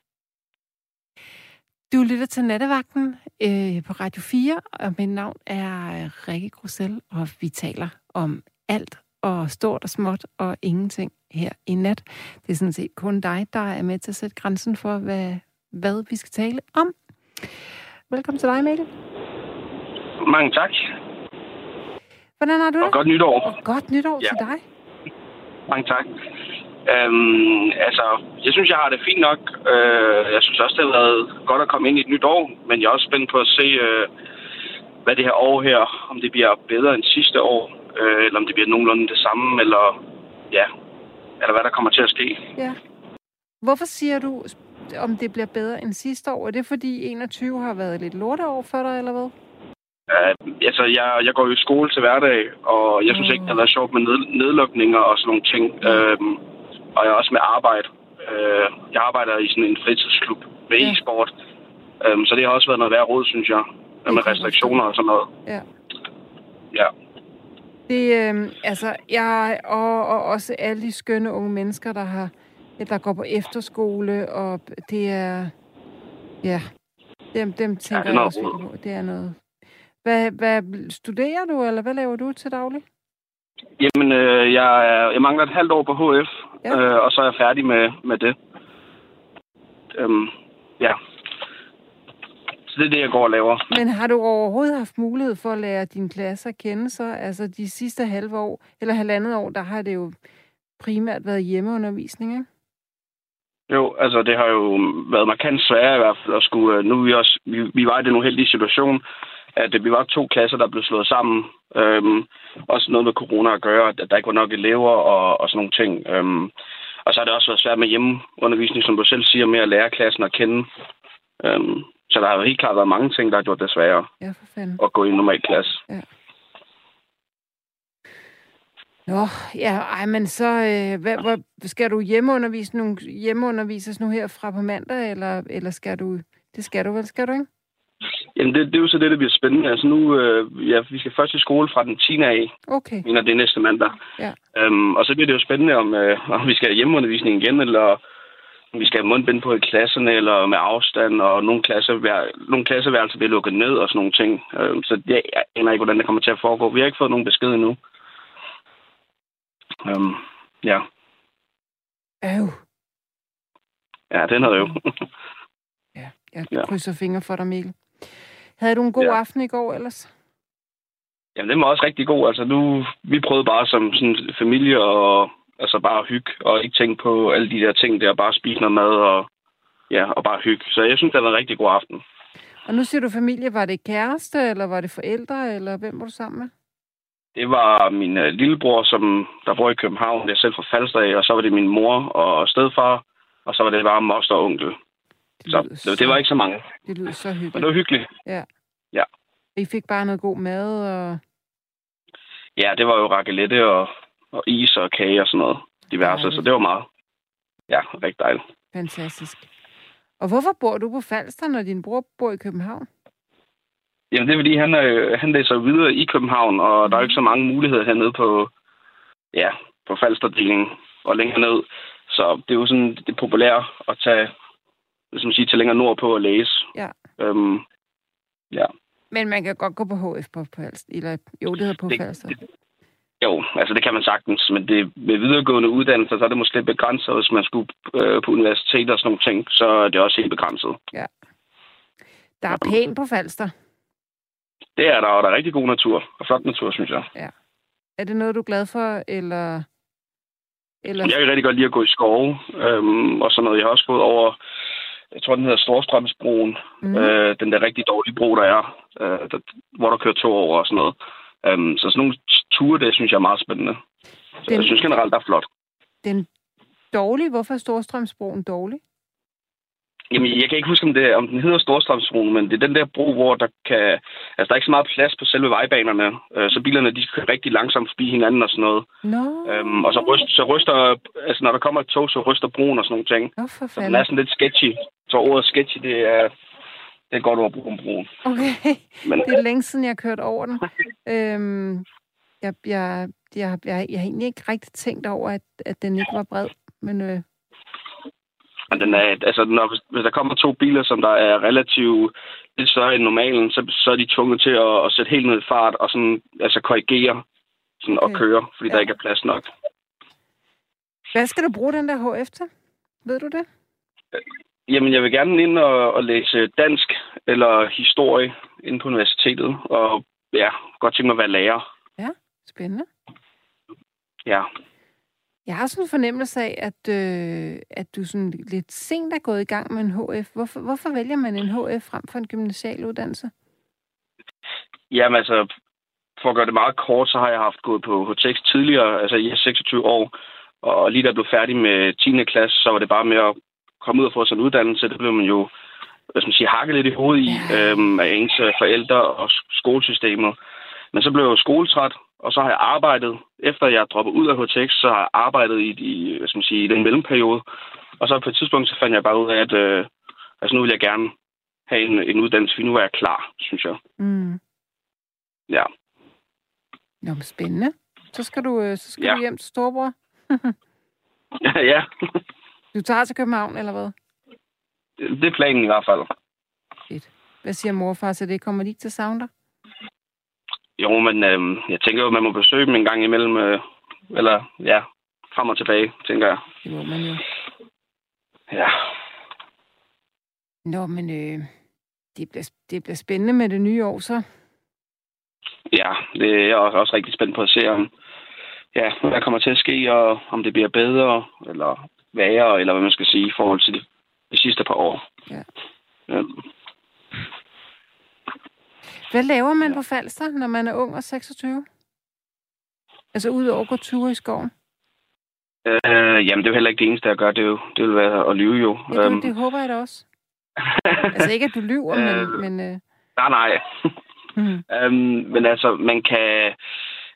Du lytter til Nattevagten øh, på Radio 4, og mit navn er Rikke Grusel, og vi taler om alt og stort og småt og ingenting her i nat. Det er sådan set kun dig, der er med til at sætte grænsen for, hvad, hvad vi skal tale om. Velkommen til dig, Mikkel. Mange tak. Hvordan har du det? Og godt nytår. Og godt nytår ja. til dig. Mange tak. Øhm, altså, jeg synes, jeg har det fint nok. Øh, jeg synes også, det har været godt at komme ind i et nyt år, men jeg er også spændt på at se, øh, hvad det her år her, om det bliver bedre end sidste år, øh, eller om det bliver nogenlunde det samme, eller ja, eller hvad der kommer til at ske. Ja. Hvorfor siger du om det bliver bedre end sidste år? Er det fordi 21 har været lidt lorteår for dig, eller hvad? Uh, altså, jeg, jeg går jo i skole til hverdag, og jeg synes mm. ikke, det har været sjovt med ned, nedlukninger og sådan nogle ting. Mm. Uh, og jeg er også med arbejde. Uh, jeg arbejder i sådan en fritidsklub med ja. e-sport. Um, så det har også været noget værd råd, synes jeg. Med restriktioner og sådan noget. Ja. Ja. Det, øh, altså, jeg og, og også alle de skønne unge mennesker, der har der går på efterskole, og det er... Ja, dem, dem tænker ja, jeg også på. Det er noget... Hvad, hvad, studerer du, eller hvad laver du til daglig? Jamen, øh, jeg, jeg mangler et halvt år på HF, ja. øh, og så er jeg færdig med, med det. Øhm, ja. Så det er det, jeg går og laver. Men har du overhovedet haft mulighed for at lære dine klasser at kende så? Altså de sidste halve år, eller halvandet år, der har det jo primært været hjemmeundervisning, ikke? Jo, altså det har jo været markant sværere i hvert fald at skulle... Øh, nu vi også, vi, vi var i den uheldige situation, at vi var to klasser, der blev slået sammen. Øhm, også noget med corona at gøre, at der ikke var nok elever og, og sådan nogle ting. Øhm, og så har det også været svært med hjemmeundervisning, som du selv siger, med at lære klassen at kende. Øhm, Så der har jo helt klart været mange ting, der har gjort det sværere Ja, for fanden. at gå i en normal klasse. Nå, ja, ej, men så øh, hvad, hvad, skal du hjemmeundervise nogle, hjemmeundervises nu her fra på mandag, eller, eller skal du, det skal du vel, skal du ikke? Jamen, det, det er jo så det, der bliver spændende. Altså nu, øh, ja, vi skal først i skole fra den 10. af, Okay, mener det er næste mandag. Ja. Øhm, og så bliver det jo spændende, om, øh, om vi skal have hjemmeundervisning igen, eller om vi skal have mundbind på i klasserne, eller med afstand, og nogle, klassevær- nogle klasseværelser bliver lukket ned og sådan nogle ting. Øhm, så jeg, jeg aner ikke, hvordan det kommer til at foregå. Vi har ikke fået nogen besked endnu. Øhm, ja. øv. ja, den havde jo. *laughs* Ja, jeg Ja. krydser fingre for dig, Mikkel. Havde du en god Ja. aften i går ellers? Jamen, den var også rigtig god. Altså, nu, vi prøvede bare som sådan familie og altså bare hygge, og ikke tænke på alle de der ting der, bare spise noget mad og, ja, og bare hygge. Så jeg synes, det var en rigtig god aften. Og nu siger du familie, var det kæreste, eller var det forældre, eller hvem var du sammen med? Det var min øh, lillebror, som der bor i København. Det er selv fra Falster og så var det min mor og stedfar, og så var det bare moster og onkel. Så lyder det, det var ikke så mange, Det lyder så men hyggeligt. det var hyggeligt. I fik bare noget god mad, og Ja, det var jo raclette og, og is og kage og sådan noget diverse, Dejligt. så det var meget, ja, rigtig dejligt. fantastisk. Og hvorfor bor du på Falster, når din bror bor i København? Jamen, det er fordi, han, øh, han læser videre i København, og der er jo ikke så mange muligheder hernede på, ja, på Falsterdelen og længere ned. Så det er jo sådan det populært at tage, man siger, til længere nord på at læse. Ja. Øhm, ja. Men man kan godt gå på HF på Falster. Eller, jo, det hedder på Det- Falster. Jo, altså det kan man sagtens, men det, med videregående uddannelser, så er det måske lidt begrænset, hvis man skulle øh, på universitet og sådan nogle ting, så er det også helt begrænset. Der er pænt på Falster. Det er der, og der er rigtig god natur, og flot natur, synes jeg. Er det noget, du er glad for, eller... eller... Jeg kan rigtig godt lide at gå i skove, øhm, og sådan noget. Jeg har også gået over, jeg tror, den hedder Storstrømsbroen, mm. øh, den der rigtig dårlige bro, der er, øh, der, hvor der kører tog over og sådan noget. Øhm, så sådan nogle ture, det synes jeg er meget spændende. Så Den- jeg synes generelt, der er flot. Den dårlige, hvorfor er Storstrømsbroen dårlig? Jamen, jeg kan ikke huske, om, det, om den hedder Storstrømsbroen, men det er den der bro, hvor der kan... Altså, der er ikke så meget plads på selve vejbanerne, øh, så bilerne de kører rigtig langsomt forbi hinanden og sådan noget. Nå, Øhm, og så, ryst, så ryster... Altså, når der kommer et tog, så ryster broen og sådan nogle ting. For Så den er sådan lidt sketchy. Så ordet sketchy, det er, det er godt over broen. broen. Okay, Men det er længe siden, jeg har kørt over den. Øhm, jeg, jeg, jeg, jeg, jeg har egentlig ikke rigtig tænkt over, at, at den ikke var bred. Men øh, men den er, altså, når, hvis- der kommer to biler, som der er relativt lidt større end normalen, så, så er de tvunget til at, at sætte helt ned i fart og sådan, altså korrigere sådan, Okay. og køre, fordi ja. der Ja. ikke er plads nok. hvad skal du bruge den der HF til? Ved du det? Jamen, jeg vil gerne ind og, og læse dansk eller historie inde på universitetet, og ja, godt tænke mig at være lærer. Spændende. Ja. Jeg har sådan en fornemmelse af, at, øh, at du sådan lidt sent er gået i gang med en HF. Hvorfor, hvorfor vælger man en HF frem for en gymnasial uddannelse? Jamen altså, for at gøre det meget kort, så har jeg haft gået på HTX tidligere, altså i 26 år, og lige da jeg blev færdig med 10. klasse, så var det bare med at komme ud og få sådan en uddannelse. Det blev man jo, skal man sige, hakket lidt i hovedet i øhm, af ens øh, forældre og sk- skolesystemet. Men så blev jeg jo skoletræt, og så har jeg arbejdet, efter jeg droppede ud af HTX, så har jeg arbejdet i, i, hvad skal man sige, i den mellemperiode. Og så på et tidspunkt, så fandt jeg bare ud af, at øh, altså, nu vil jeg gerne have en, en uddannelse, for nu er jeg klar, synes jeg. Mm. Ja. Nå, men spændende. Så skal du, øh, så skal Ja. du hjem til Storbror. *laughs* ja, Du tager til København, eller hvad? det er planen i hvert fald. Hvad siger morfar til det? Kommer de ikke til at savne dig? Jo, men øh, jeg tænker jo, at man må besøge dem en gang imellem. Øh, eller ja, frem og tilbage, tænker jeg. Det må man jo. Ja, Nå, men øh, det, bliver, det bliver spændende med det nye år, så. ja det er jeg også, rigtig spændt på at se, om ja, hvad kommer til at ske, og om det bliver bedre, eller værre, eller hvad man skal sige, i forhold til de, sidste par år. Ja. Ja. Hvad laver man på Falster, når man er ung og 26? Altså ud over at gå ture i skoven? Øh, jamen, det er jo heller ikke det eneste, jeg gør. Det, er jo, det vil være at lyve jo. Ja, Øhm, det, det håber jeg da også. *laughs* altså ikke, at du lyver, men... Øh, men øh... Nej, nej. Mm. *laughs* øhm, men altså, man kan...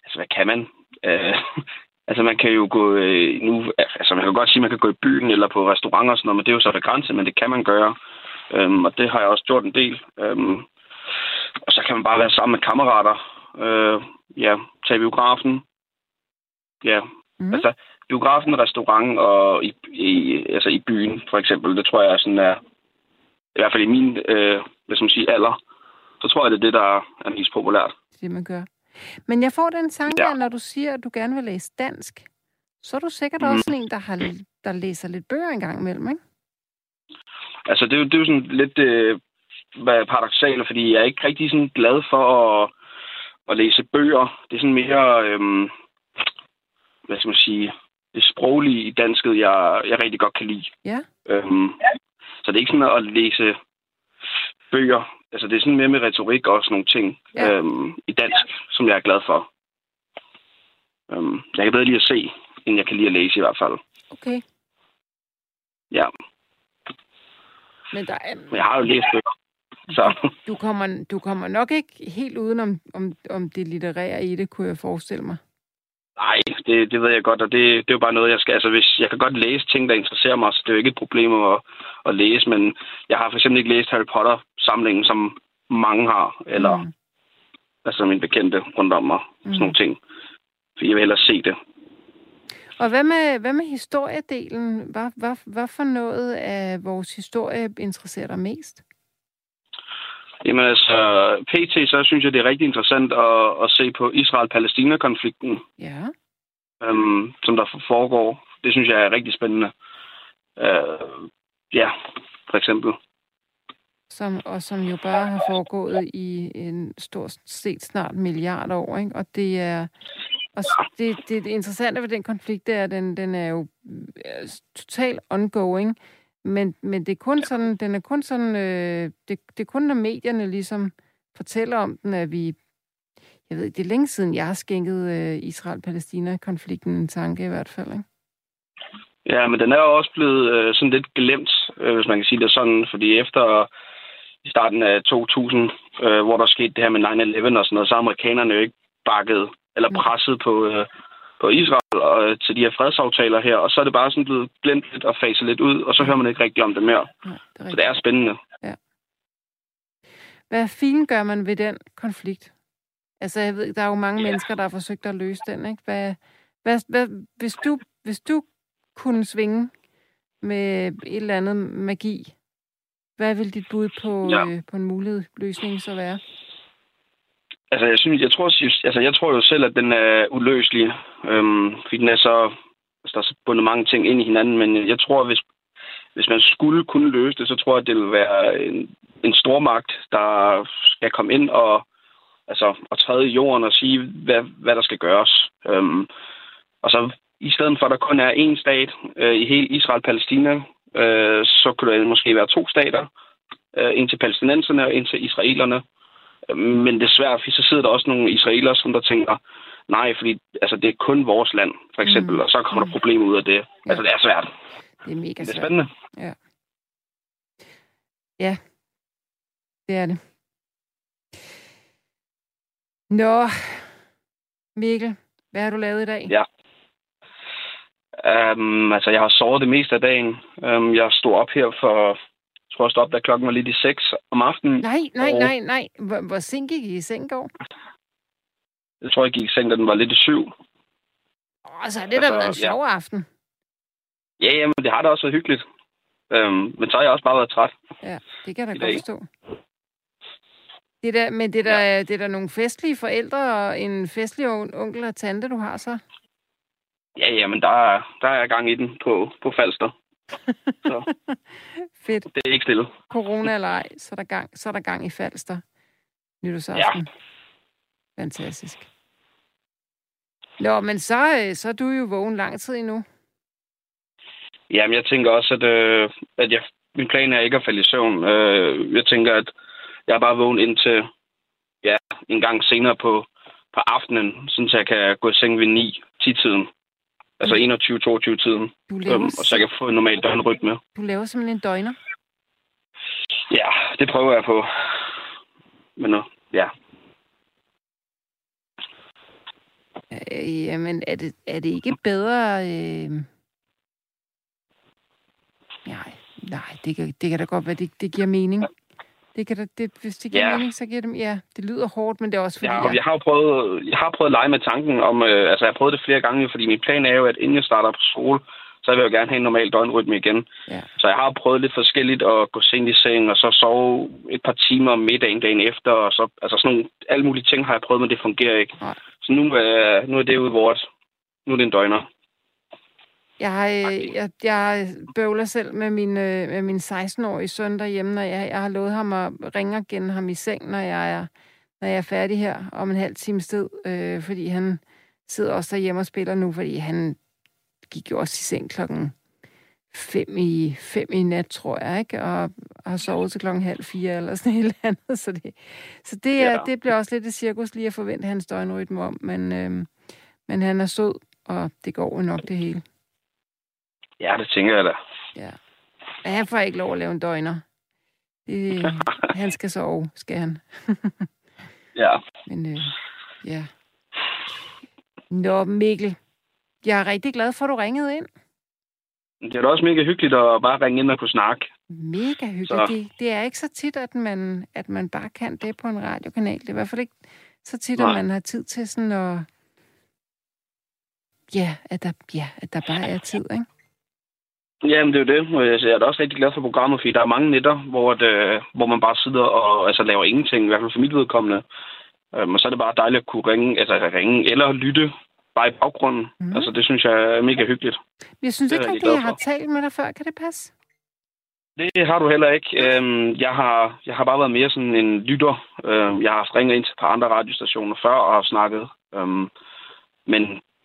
Altså, hvad kan man? Øh, *laughs* altså, man kan jo gå øh, nu... Altså, man kan godt sige, at man kan gå i byen eller på restauranter og sådan noget, men det er jo så begrænset, men det kan man gøre. Øhm, og det har jeg også gjort en del. Øhm, og så kan man bare være sammen med kammerater. Øh, ja, tage biografen. Ja, mm. altså biografen, restaurant og i, i, altså i byen, for eksempel. Det tror jeg sådan er, i hvert fald i min, øh, hvad skal man sige, alder, så tror jeg, det er det, der er mest populært. Det det, man gør. Men jeg får den tanke, ja. når du siger, at du gerne vil læse dansk, så er du sikkert mm. også en, der, har, der læser lidt bøger engang imellem, ikke? Altså, det er jo, det er jo sådan lidt øh, paradoxalt, fordi jeg er ikke rigtig sådan glad for at, at læse bøger. Det er sådan mere, øh, hvad skal man sige, det sproglige i dansket, jeg, jeg rigtig godt kan lide. Ja. Øhm, så det er ikke sådan at læse bøger. Altså, det er sådan mere med retorik og sådan nogle ting ja. øhm, i dansk, som jeg er glad for. Øhm, jeg kan bedre lide at se, end jeg kan lide at læse i hvert fald. Okay. Ja. Men, der er... Men jeg har jo læst bøger. Så. Du, kommer, du kommer nok ikke helt uden om, om, om det litterære i det, kunne jeg forestille mig. Nej, det, det ved jeg godt, og det, det er jo bare noget, jeg skal... Altså, hvis, jeg kan godt læse ting, der interesserer mig, så det er jo ikke et problem at, at læse, men jeg har for eksempel ikke læst Harry Potter-samlingen, som mange har, eller mm. altså min bekendte rundt om mig, mm. sådan nogle ting. For jeg vil hellere se det. Og hvad med, hvad med historiedelen? Hvad, hvad, hvad for noget af vores historie interesserer dig mest? Jamen altså, PT, så synes jeg, det er rigtig interessant at, at se på Israel-Palæstina-konflikten. Ja. Øhm, som der foregår. Det synes jeg er rigtig spændende. Øh, ja, for eksempel. Som, og som jo bare har foregået i en stort set snart milliard år, ikke? Og det er... Og det, det, det interessante ved den konflikt, det er, at den, den er jo øh, totalt ongoing. Men, men det er kun sådan, den er kun sådan, øh, det, det er kun når medierne ligesom fortæller om den, at vi, jeg ved det er længe siden, jeg har skænket øh, Israel-Palæstina-konflikten en tanke i hvert fald, ikke? Ja, men den er jo også blevet øh, sådan lidt glemt, øh, hvis man kan sige det sådan, fordi efter i starten af 2000, øh, hvor der skete det her med 9-11 og sådan noget, så amerikanerne jo ikke bakket eller presset på, øh, på Israel og øh, til de her fredsaftaler her, og så er det bare sådan blevet glemt lidt og faset lidt ud, og så hører man ikke rigtig om det mere. Ja, det så det er spændende. Ja. Hvad fint gør man ved den konflikt? Altså, jeg ved, der er jo mange ja. mennesker, der har forsøgt at løse den, ikke? Hvad, hvad, hvad, hvis, du, hvis du kunne svinge med et eller andet magi, hvad vil dit bud på, ja. øh, på en mulighed løsning så være? Altså, jeg synes, jeg tror, altså, jeg tror jo selv, at den er uløselig. Øhm, fordi den er så, altså, der er så bundet mange ting ind i hinanden, men jeg tror, hvis, hvis man skulle kunne løse det, så tror jeg, at det vil være en, en stormagt, der skal komme ind og, altså, og træde i jorden og sige, hvad, hvad der skal gøres. Øhm, og så i stedet for, at der kun er én stat øh, i hele Israel-Palæstina, øh, så kunne der måske være to stater. Øh, en til palæstinenserne og en til israelerne. Men det er svært, fordi så sidder der også nogle israelere, som der tænker, nej, fordi altså, det er kun vores land, for eksempel, mm. og så kommer mm. der problemer ud af det. Ja. Altså, det er svært. Det er mega svært. Det er spændende. Ja. Ja, det er det. Nå, Mikkel, hvad har du lavet i dag? Ja. Um, altså, jeg har sovet det meste af dagen. Um, jeg stod op her for tror jeg stoppe, da klokken var lidt i 6 om aftenen. Nej, nej, og... nej, nej. Hvor, hvor sent gik I i seng går? Jeg tror, jeg gik i seng, da den var lidt i 7. Åh, så er det altså, da været en sjov ja. aften. Ja, jamen, det har da også været hyggeligt. Øhm, men så har jeg også bare været træt. Ja, det kan jeg da godt forstå. Det der, men det der, ja. det er der nogle festlige forældre og en festlig onkel og tante, du har så? Ja, jamen, der, er, der er gang i den på, på Falster. Så. *laughs* Fedt. Det er ikke stille. Corona eller ej, så er der gang, så er der gang i Falster. Nytårsaften. Ja. Fantastisk. Nå, men så, øh, så er du jo vågen lang tid endnu. Jamen, jeg tænker også, at, øh, at jeg, min plan er ikke at falde i søvn. Øh, jeg tænker, at jeg er bare vågen indtil ja, en gang senere på, på aftenen, så jeg kan gå i seng ved 9-10-tiden. Altså 21-22-tiden. Du laver... øhm, og så jeg kan få en normal døgnrytme. Du laver simpelthen en døgner? det prøver jeg på. Men nu, ja. Øh, jamen, er det, er det ikke bedre... Øh... Nej, nej, det kan, det kan da godt være, det, det giver mening. Det kan da, det, hvis det giver ja. mening, så giver det... Ja, det lyder hårdt, men det er også fordi... Ja, og jeg har prøvet, jeg har prøvet at lege med tanken om... Øh, altså, jeg har prøvet det flere gange, fordi min plan er jo, at inden jeg starter på skole, så vil jeg jo gerne have en normal døgnrytme igen. Ja. Så jeg har prøvet lidt forskelligt at gå sent i seng, og så sove et par timer om middagen dagen efter, og så, altså sådan nogle, alle mulige ting har jeg prøvet, men det fungerer ikke. Nej. Så nu, er, nu er det ude vores. Nu er det en døgner. Jeg, øh, jeg, jeg bøvler selv med min, øh, med min 16-årige søn derhjemme, når jeg, jeg har lovet ham at ringe igen ham i seng, når jeg er, når jeg er færdig her om en halv time tid, øh, fordi han sidder også derhjemme og spiller nu, fordi han gik jo også i seng klokken fem i, fem i nat, tror jeg, ikke? Og har sovet til klokken halv fire eller sådan noget andet. *laughs* Så det, så det, er, ja. det bliver også lidt et cirkus lige at forvente hans døgnrytme om. Men, øhm, men han er sød, og det går jo nok det hele. Ja, det tænker jeg da. Ja. Men han får ikke lov at lave en døgner. Det, *laughs* han skal sove, skal han. *laughs* ja. Men øh, ja. Nå, Mikkel. Jeg er rigtig glad for, at du ringede ind. Det er da også mega hyggeligt at bare ringe ind og kunne snakke. Mega hyggeligt. Det, det er ikke så tit, at man, at man bare kan det på en radiokanal. Det er i hvert fald ikke så tit, Nej. at man har tid til sådan at... Ja, at der, ja, at der bare er tid, ikke? Jamen, det er jo det. Jeg er da også rigtig glad for programmet, fordi der er mange netter, hvor, det, hvor man bare sidder og altså, laver ingenting, i hvert fald for mit vedkommende. Um, og så er det bare dejligt at kunne ringe, altså ringe eller lytte bare i baggrunden. Mm. Altså, det synes jeg er mega hyggeligt. Jeg synes ikke, at jeg har talt med dig før. Kan det passe? Det har du heller ikke. Øhm, jeg, har, jeg har bare været mere sådan en lytter. Øhm, jeg har haft ringet ind til et par andre radiostationer før og har snakket. Øhm, men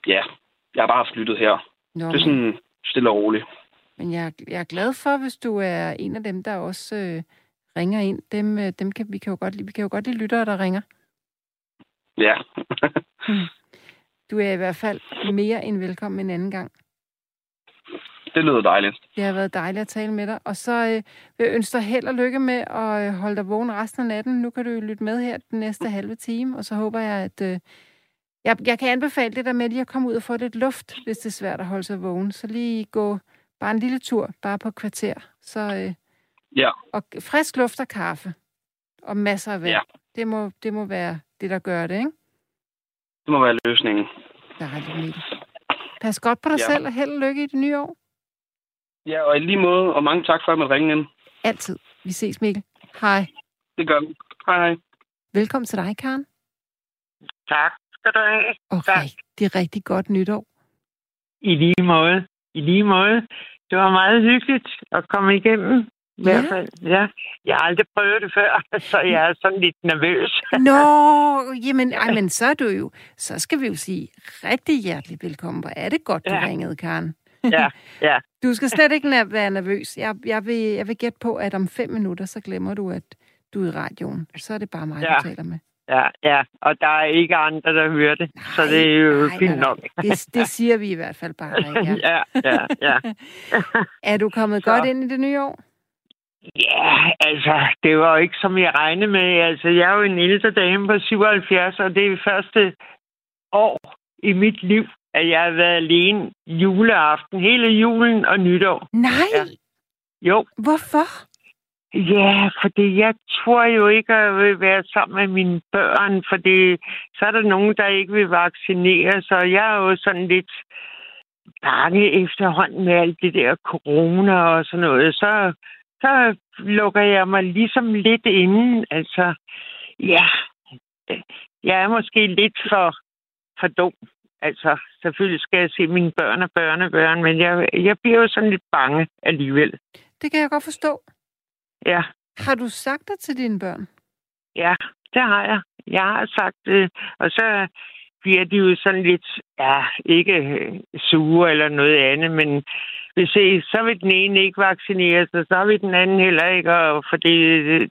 ja, jeg har bare haft lyttet her. Nå, det er sådan stille og roligt. Men jeg, jeg er glad for, hvis du er en af dem, der også øh, ringer ind. Dem, øh, dem kan, vi, kan jo godt lide, vi kan jo godt lide lyttere, der ringer. Ja. Hmm. Du er i hvert fald mere end velkommen en anden gang. Det lyder dejligt. Det har været dejligt at tale med dig. Og så øh, vil jeg ønske dig held og lykke med at øh, holde dig vågen resten af natten. Nu kan du jo lytte med her den næste halve time, og så håber jeg, at... Øh, jeg, jeg kan anbefale det der med lige at komme ud og få lidt luft, hvis det er svært at holde sig vågen. Så lige gå bare en lille tur, bare på kvarter. Så, øh, ja. Og frisk luft og kaffe. Og masser af vand. Ja. Det, må, det må være det, der gør det, ikke? Det må være løsningen. Dejligt, Mikkel. Pas godt på dig ja. selv, og held og lykke i det nye år. Ja, og i lige måde, og mange tak for, at man ringe ind. Altid. Vi ses, Mikkel. Hej. Det gør vi. Hej, hej. Velkommen til dig, Karen. Tak skal du have. Okay, tak. det er rigtig godt nytår. I lige måde. I lige måde. Det var meget hyggeligt at komme igennem. I hvert fald, ja. Jeg har aldrig prøvet det før, *laughs* så jeg er sådan lidt nervøs. *laughs* Nå, jamen, ej, men så er du jo, så skal vi jo sige rigtig hjertelig velkommen. Hvor er det godt, du ja. ringede, Karen. ja, *laughs* ja. Du skal slet ikke være nervøs. Jeg, jeg, vil, jeg vil gætte på, at om fem minutter, så glemmer du, at du er i radioen. Så er det bare mig, ja. du taler med. Ja, ja, og der er ikke andre, der hører det, nej, så det er jo nej, fint nok. Det, det siger vi i hvert fald bare. Ikke? *laughs* ja, ja, ja. *laughs* er du kommet så. godt ind i det nye år? Ja, altså, det var jo ikke, som jeg regnede med. Altså, jeg er jo en ældre dame på 77, og det er det første år i mit liv, at jeg har været alene juleaften, hele julen og nytår. Nej! Ja. Jo. Hvorfor? Ja, fordi jeg tror jo ikke, at jeg vil være sammen med mine børn, fordi så er der nogen, der ikke vil vaccinere, så jeg er jo sådan lidt bange efterhånden med alt det der corona og sådan noget. Så så lukker jeg mig ligesom lidt inden. Altså, ja, jeg er måske lidt for, for dum. Altså, selvfølgelig skal jeg se mine børn og børnebørn, men jeg, jeg bliver jo sådan lidt bange alligevel. Det kan jeg godt forstå. Ja. Har du sagt det til dine børn? Ja, det har jeg. Jeg har sagt det, og så bliver de jo sådan lidt, ja, ikke sure eller noget andet, men hvis I, så vil den ene ikke vaccinere sig, så vil den anden heller ikke, og fordi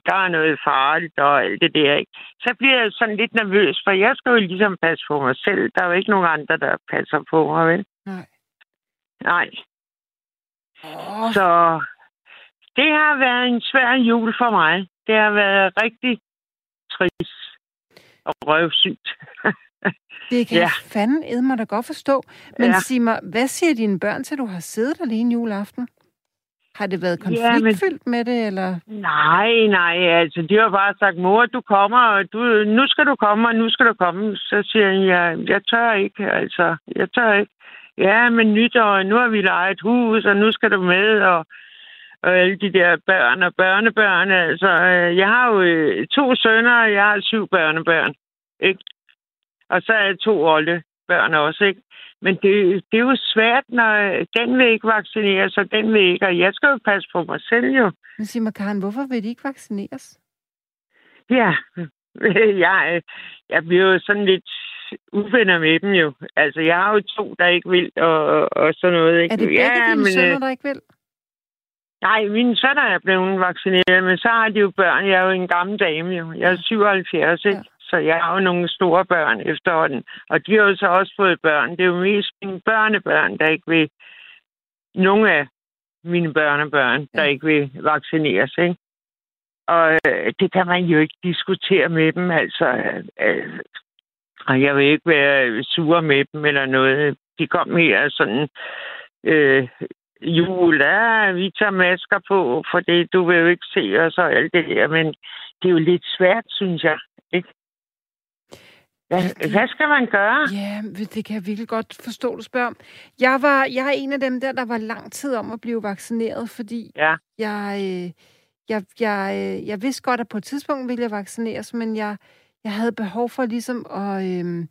der er noget farligt og alt det der. Ikke? Så bliver jeg sådan lidt nervøs, for jeg skal jo ligesom passe på mig selv. Der er jo ikke nogen andre, der passer på mig, vel? Nej. Nej. Oh. Så det har været en svær jul for mig. Det har været rigtig trist og røvsygt. *laughs* det kan ja. fanden æde mig da godt forstå. Men ja. sig mig, hvad siger dine børn til, du har siddet alene juleaften? Har det været konfliktfyldt ja, men... med det, eller? Nej, nej, altså de har bare sagt, mor, du kommer, og du, nu skal du komme, og nu skal du komme. Så siger jeg, jeg, jeg tør ikke, altså, jeg tør ikke. Ja, men nytår, nu har vi lejet et hus, og nu skal du med, og, og alle de der børn og børnebørn. Altså, øh, jeg har jo øh, to sønner, og jeg har syv børnebørn, ikke? Og så er jeg to børn også, ikke? Men det, det er jo svært, når den vil ikke vaccinere sig, den vil ikke, og jeg skal jo passe på mig selv jo. Men sig mig, Karen, hvorfor vil de ikke vaccineres? Ja, *laughs* jeg, jeg bliver jo sådan lidt uvenner med dem jo. Altså, jeg har jo to, der ikke vil, og, og sådan noget. Ikke? Er det begge ja, dine men, sønner, der ikke vil? Nej, mine sønner er blevet vaccineret, men så har de jo børn. Jeg er jo en gammel dame jo. Jeg er 77, ikke? Ja. Så jeg har jo nogle store børn efterhånden. Og de har jo så også fået børn. Det er jo mest mine børnebørn, der ikke vil... Nogle af mine børnebørn, der ja. ikke vil vaccineres, ikke? Og øh, det kan man jo ikke diskutere med dem, altså. Øh, og jeg vil ikke være sur med dem eller noget. De kom her sådan... Øh, jul, ja, vi tager masker på, for det, du vil jo ikke se os og alt det der, men det er jo lidt svært, synes jeg, ikke? Hvad, hvad skal man gøre? Ja, det kan jeg virkelig godt forstå, du spørger. Jeg, var, jeg er en af dem der, der var lang tid om at blive vaccineret, fordi ja. jeg, øh, jeg, jeg, øh, jeg vidste godt, at på et tidspunkt ville jeg vaccineres, men jeg, jeg havde behov for ligesom at øh,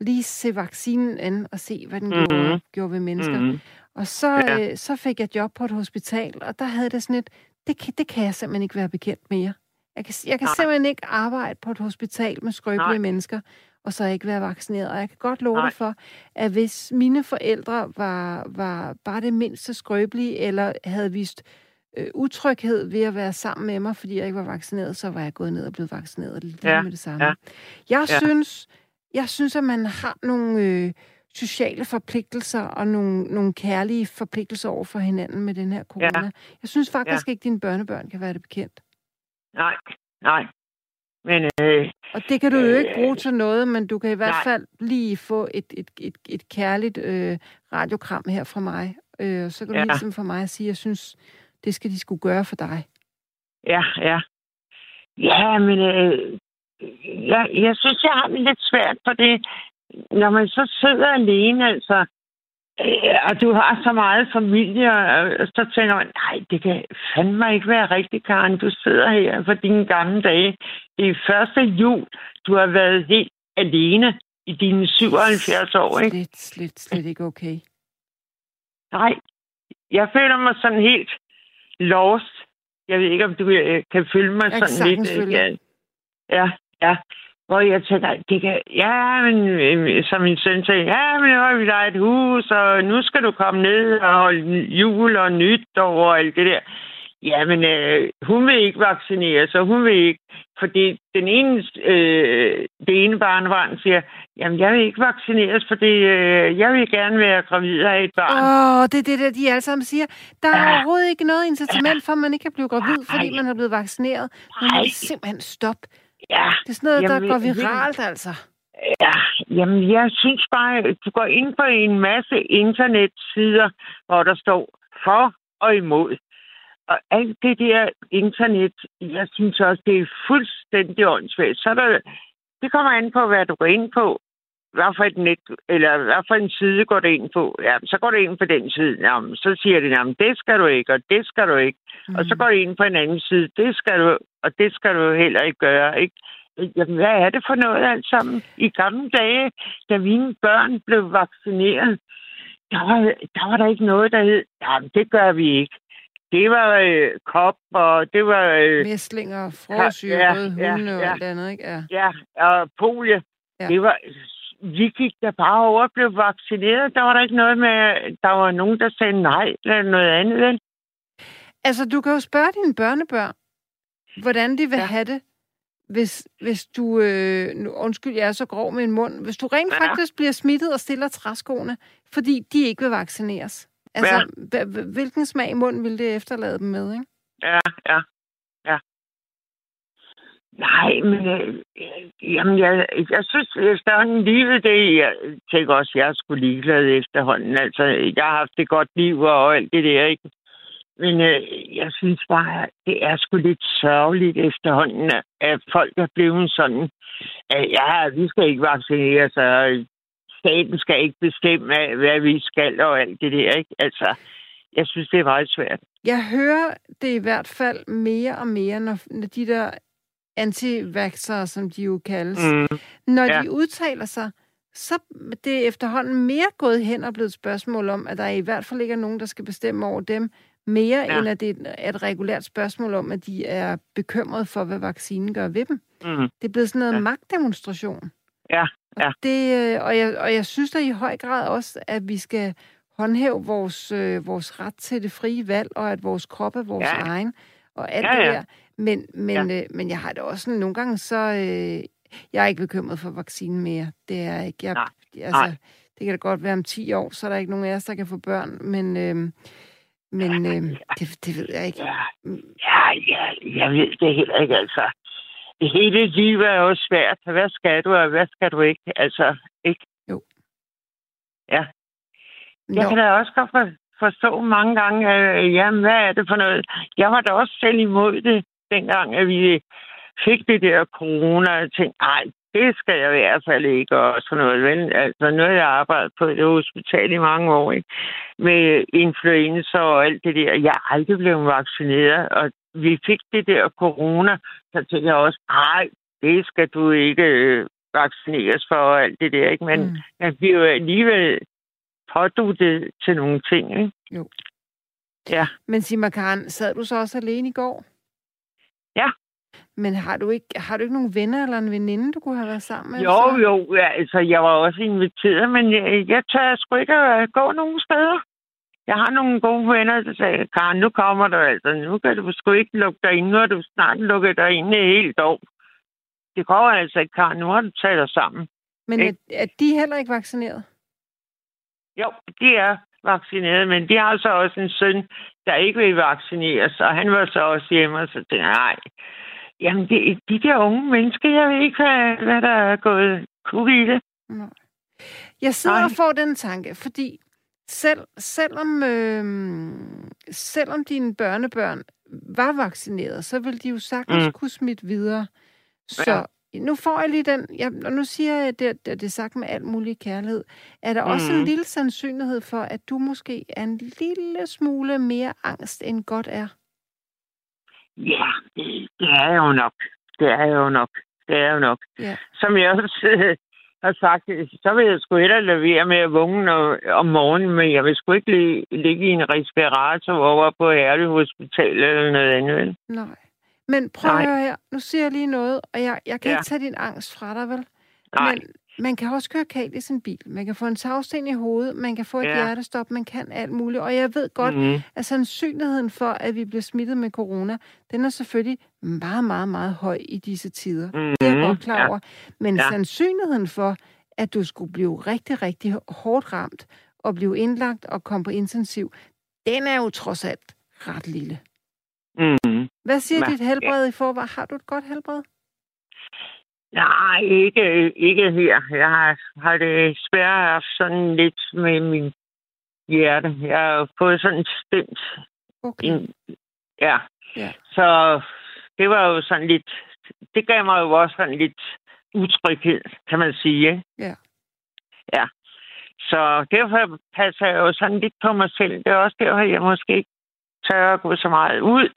lige se vaccinen an og se, hvad den mm-hmm. gjorde, gjorde ved mennesker. Mm-hmm. Og så, ja. øh, så fik jeg job på et hospital, og der havde det sådan et, det, det kan jeg simpelthen ikke være bekendt mere. Jeg kan, jeg kan simpelthen ikke arbejde på et hospital med skrøbelige Nej. mennesker og så ikke være vaccineret. Og jeg kan godt love dig for, at hvis mine forældre var, var bare det mindste skrøbelige, eller havde vist øh, utryghed ved at være sammen med mig, fordi jeg ikke var vaccineret, så var jeg gået ned og blevet vaccineret lige ja. med det samme. Ja. Jeg, ja. synes, jeg synes, at man har nogle øh, sociale forpligtelser og nogle, nogle kærlige forpligtelser over for hinanden med den her corona. Ja. Jeg synes faktisk ja. ikke, at dine børnebørn kan være det bekendt. Nej, nej. Men, øh, og det kan du jo ikke bruge til noget, men du kan i hvert nej. fald lige få et, et, et, et kærligt øh, radiokram her fra mig. Øh, så kan du ja. ligesom for mig at sige, at jeg synes, det skal de skulle gøre for dig. Ja, ja. Ja, men øh, jeg, jeg synes, jeg har det lidt svært for det, når man så sidder alene, altså, Øh, og du har så meget familie, så tænker man, nej, det kan fandme ikke være rigtigt, Karen. Du sidder her for dine gamle dage. Det er første jul, du har været helt alene i dine 77 år, ikke? Slet, slet, slet ikke okay. Nej, jeg føler mig sådan helt lost. Jeg ved ikke, om du øh, kan følge mig jeg sådan lidt. Ja, ja, ja. Hvor jeg tænker, det kan, ja, men øh, som min søn sagde, ja, men nu har vi lejet et hus, og nu skal du komme ned og holde jul og nytår og alt det der. Jamen, øh, hun vil ikke vaccinere, så hun vil ikke. Fordi den ene, øh, det ene barnebarn siger, jamen, jeg vil ikke vaccineres, fordi øh, jeg vil gerne være gravid af et barn. Åh, oh, det er det, der de alle sammen siger. Der er ja. overhovedet ikke noget incitament for, at man ikke kan blive gravid, Ej. fordi man er blevet vaccineret. Man må simpelthen stoppe Ja. Det er sådan noget, jamen, der går viralt, altså. Ja, jamen jeg synes bare, du går ind på en masse internetsider, hvor der står for og imod. Og alt det der internet, jeg synes også, det er fuldstændig åndssvagt. Så der, det kommer an på, hvad du går ind på. Hvad for, et net, eller hvad for en side går det ind på? Ja, så går det ind på den side. Jamen, så siger det, jamen, det skal du ikke, og det skal du ikke. Mm. Og så mm. går det ind på en anden side. Det skal du, og det skal du heller ikke gøre, ikke? Jamen, hvad er det for noget alt sammen? I gamle dage, da mine børn blev vaccineret, der var, der var der ikke noget, der hed, jamen, det gør vi ikke. Det var øh, kop, og det var... Øh, Mæslinger, frøsyre, ja, ja, hunde ja, og alt andet, ikke? Ja, ja og polie. Ja. Det var, vi gik der bare over og blev vaccineret. Der var der ikke noget med, der var nogen, der sagde nej eller noget andet. Vel? Altså, du kan jo spørge dine børnebørn, hvordan de vil ja. have det, hvis, hvis du, øh, nu, undskyld, jeg er så grov med en mund, hvis du rent ja. faktisk bliver smittet og stiller træskoene, fordi de ikke vil vaccineres. Altså, ja. hvilken smag i munden vil det efterlade dem med, ikke? Ja, ja, ja. Nej, men øh, jamen, jeg, jeg synes, efterhånden livet, det jeg tænker også, jeg skulle ligeglad efterhånden. Altså, jeg har haft et godt liv og alt det der, ikke? Men øh, jeg synes bare, det er sgu lidt sørgeligt efterhånden, at folk er blevet sådan, at ja, vi skal ikke vaccinere så staten skal ikke bestemme, hvad vi skal og alt det der, ikke? Altså, jeg synes, det er meget svært. Jeg hører det i hvert fald mere og mere, når, når de der anti som de jo kaldes, mm. når ja. de udtaler sig, så det er efterhånden mere gået hen og blevet et spørgsmål om, at der i hvert fald ikke er nogen, der skal bestemme over dem, mere ja. end at det er et regulært spørgsmål om, at de er bekymrede for, hvad vaccinen gør ved dem. Mm. Det er blevet sådan noget ja. magtdemonstration. Ja, ja. Og, det, øh, og, jeg, og jeg synes da i høj grad også, at vi skal håndhæve vores, øh, vores ret til det frie valg, og at vores krop er vores ja. egen, og alt ja, ja. det der. Men, men, ja. øh, men jeg har det også sådan, nogle gange så... Øh, jeg er ikke bekymret for vaccinen mere. Det er ikke. Jeg, Nej. Altså, Nej. Det kan da godt være om 10 år, så er der ikke nogen af os, der kan få børn, men... Øh, men ja, øh, det, det ved jeg ikke. Ja, ja, ja, jeg ved det heller ikke, altså. Det hele livet er jo svært. Hvad skal du, og hvad skal du ikke? Altså, ikke? Jo. Ja. Jeg jo. kan da også godt for, forstå mange gange, øh, jamen, hvad er det for noget? Jeg var da også selv imod det, dengang, at vi fik det der corona, og tænkte, nej, det skal jeg i hvert fald ikke, og sådan noget. Vel? Altså, nu har jeg arbejdet på et hospital i mange år, ikke? med influenza og alt det der. Jeg er aldrig blevet vaccineret, og vi fik det der corona, så tænkte jeg også, nej, det skal du ikke øh, vaccineres for og alt det der, ikke? Men mm. jeg bliver jo alligevel påduttet til nogle ting, ikke? Jo. Ja. Men sig mig, Karen, sad du så også alene i går? Ja. Men har du ikke, har du ikke nogen venner eller en veninde, du kunne have været sammen med? Jo, så? jo. Ja, altså, jeg var også inviteret, men jeg, jeg tør sgu ikke at gå nogen steder. Jeg har nogle gode venner, der sagde, Karen, nu kommer du altså. Nu kan du sgu ikke lukke dig ind. Nu har du snart lukket dig ind helt år. Det går altså ikke, Karen. Nu har du taget dig sammen. Men er, er de heller ikke vaccineret? Jo, de er vaccineret, men de har så også en søn, der ikke vil vaccineres, og han var så også hjemme, og så tænkte nej, Jamen, det, de der unge mennesker, jeg ved ikke, hvad, hvad der er gået kug i det. Nej. Jeg sidder Nej. og får den tanke, fordi selv, selvom, øh, selvom dine børnebørn var vaccineret, så vil de jo sagtens mm. kunne smitte videre. Så ja. Nu får jeg lige den, ja, og nu siger jeg, det, det er sagt med alt mulig kærlighed, er der mm. også en mm. lille sandsynlighed for, at du måske er en lille smule mere angst, end godt er? Ja, det, det er jo nok. Det er jo nok. Det er jo nok. Ja. Som jeg også øh, har sagt, så vil jeg sgu hellere levere med at vågne om morgenen, men jeg vil sgu ikke ligge, i en respirator over på Herlev Hospital eller noget andet. Nej. Men prøv Nej. at høre her. Nu siger jeg lige noget, og jeg, jeg kan ja. ikke tage din angst fra dig, vel? Nej. Men man kan også køre kalt i sin bil. Man kan få en tagsten i hovedet. Man kan få et ja. hjertestop. Man kan alt muligt. Og jeg ved godt, mm-hmm. at sandsynligheden for, at vi bliver smittet med corona, den er selvfølgelig meget, meget, meget høj i disse tider. Mm-hmm. Det er jeg godt klar over. Ja. Men ja. sandsynligheden for, at du skulle blive rigtig, rigtig hårdt ramt og blive indlagt og komme på intensiv, den er jo trods alt ret lille. Mm-hmm. Hvad siger ja. dit helbred i forvejen? Har du et godt helbred? Nej, ikke, ikke her. Jeg har, har det svært haft sådan lidt med min hjerte. Jeg har fået sådan en stint. Okay. ja. ja. Så det var jo sådan lidt... Det gav mig jo også sådan lidt utryghed, kan man sige. Ja. Ja. Så derfor passer jeg jo sådan lidt på mig selv. Det er også derfor, jeg måske ikke tør at gå så meget ud.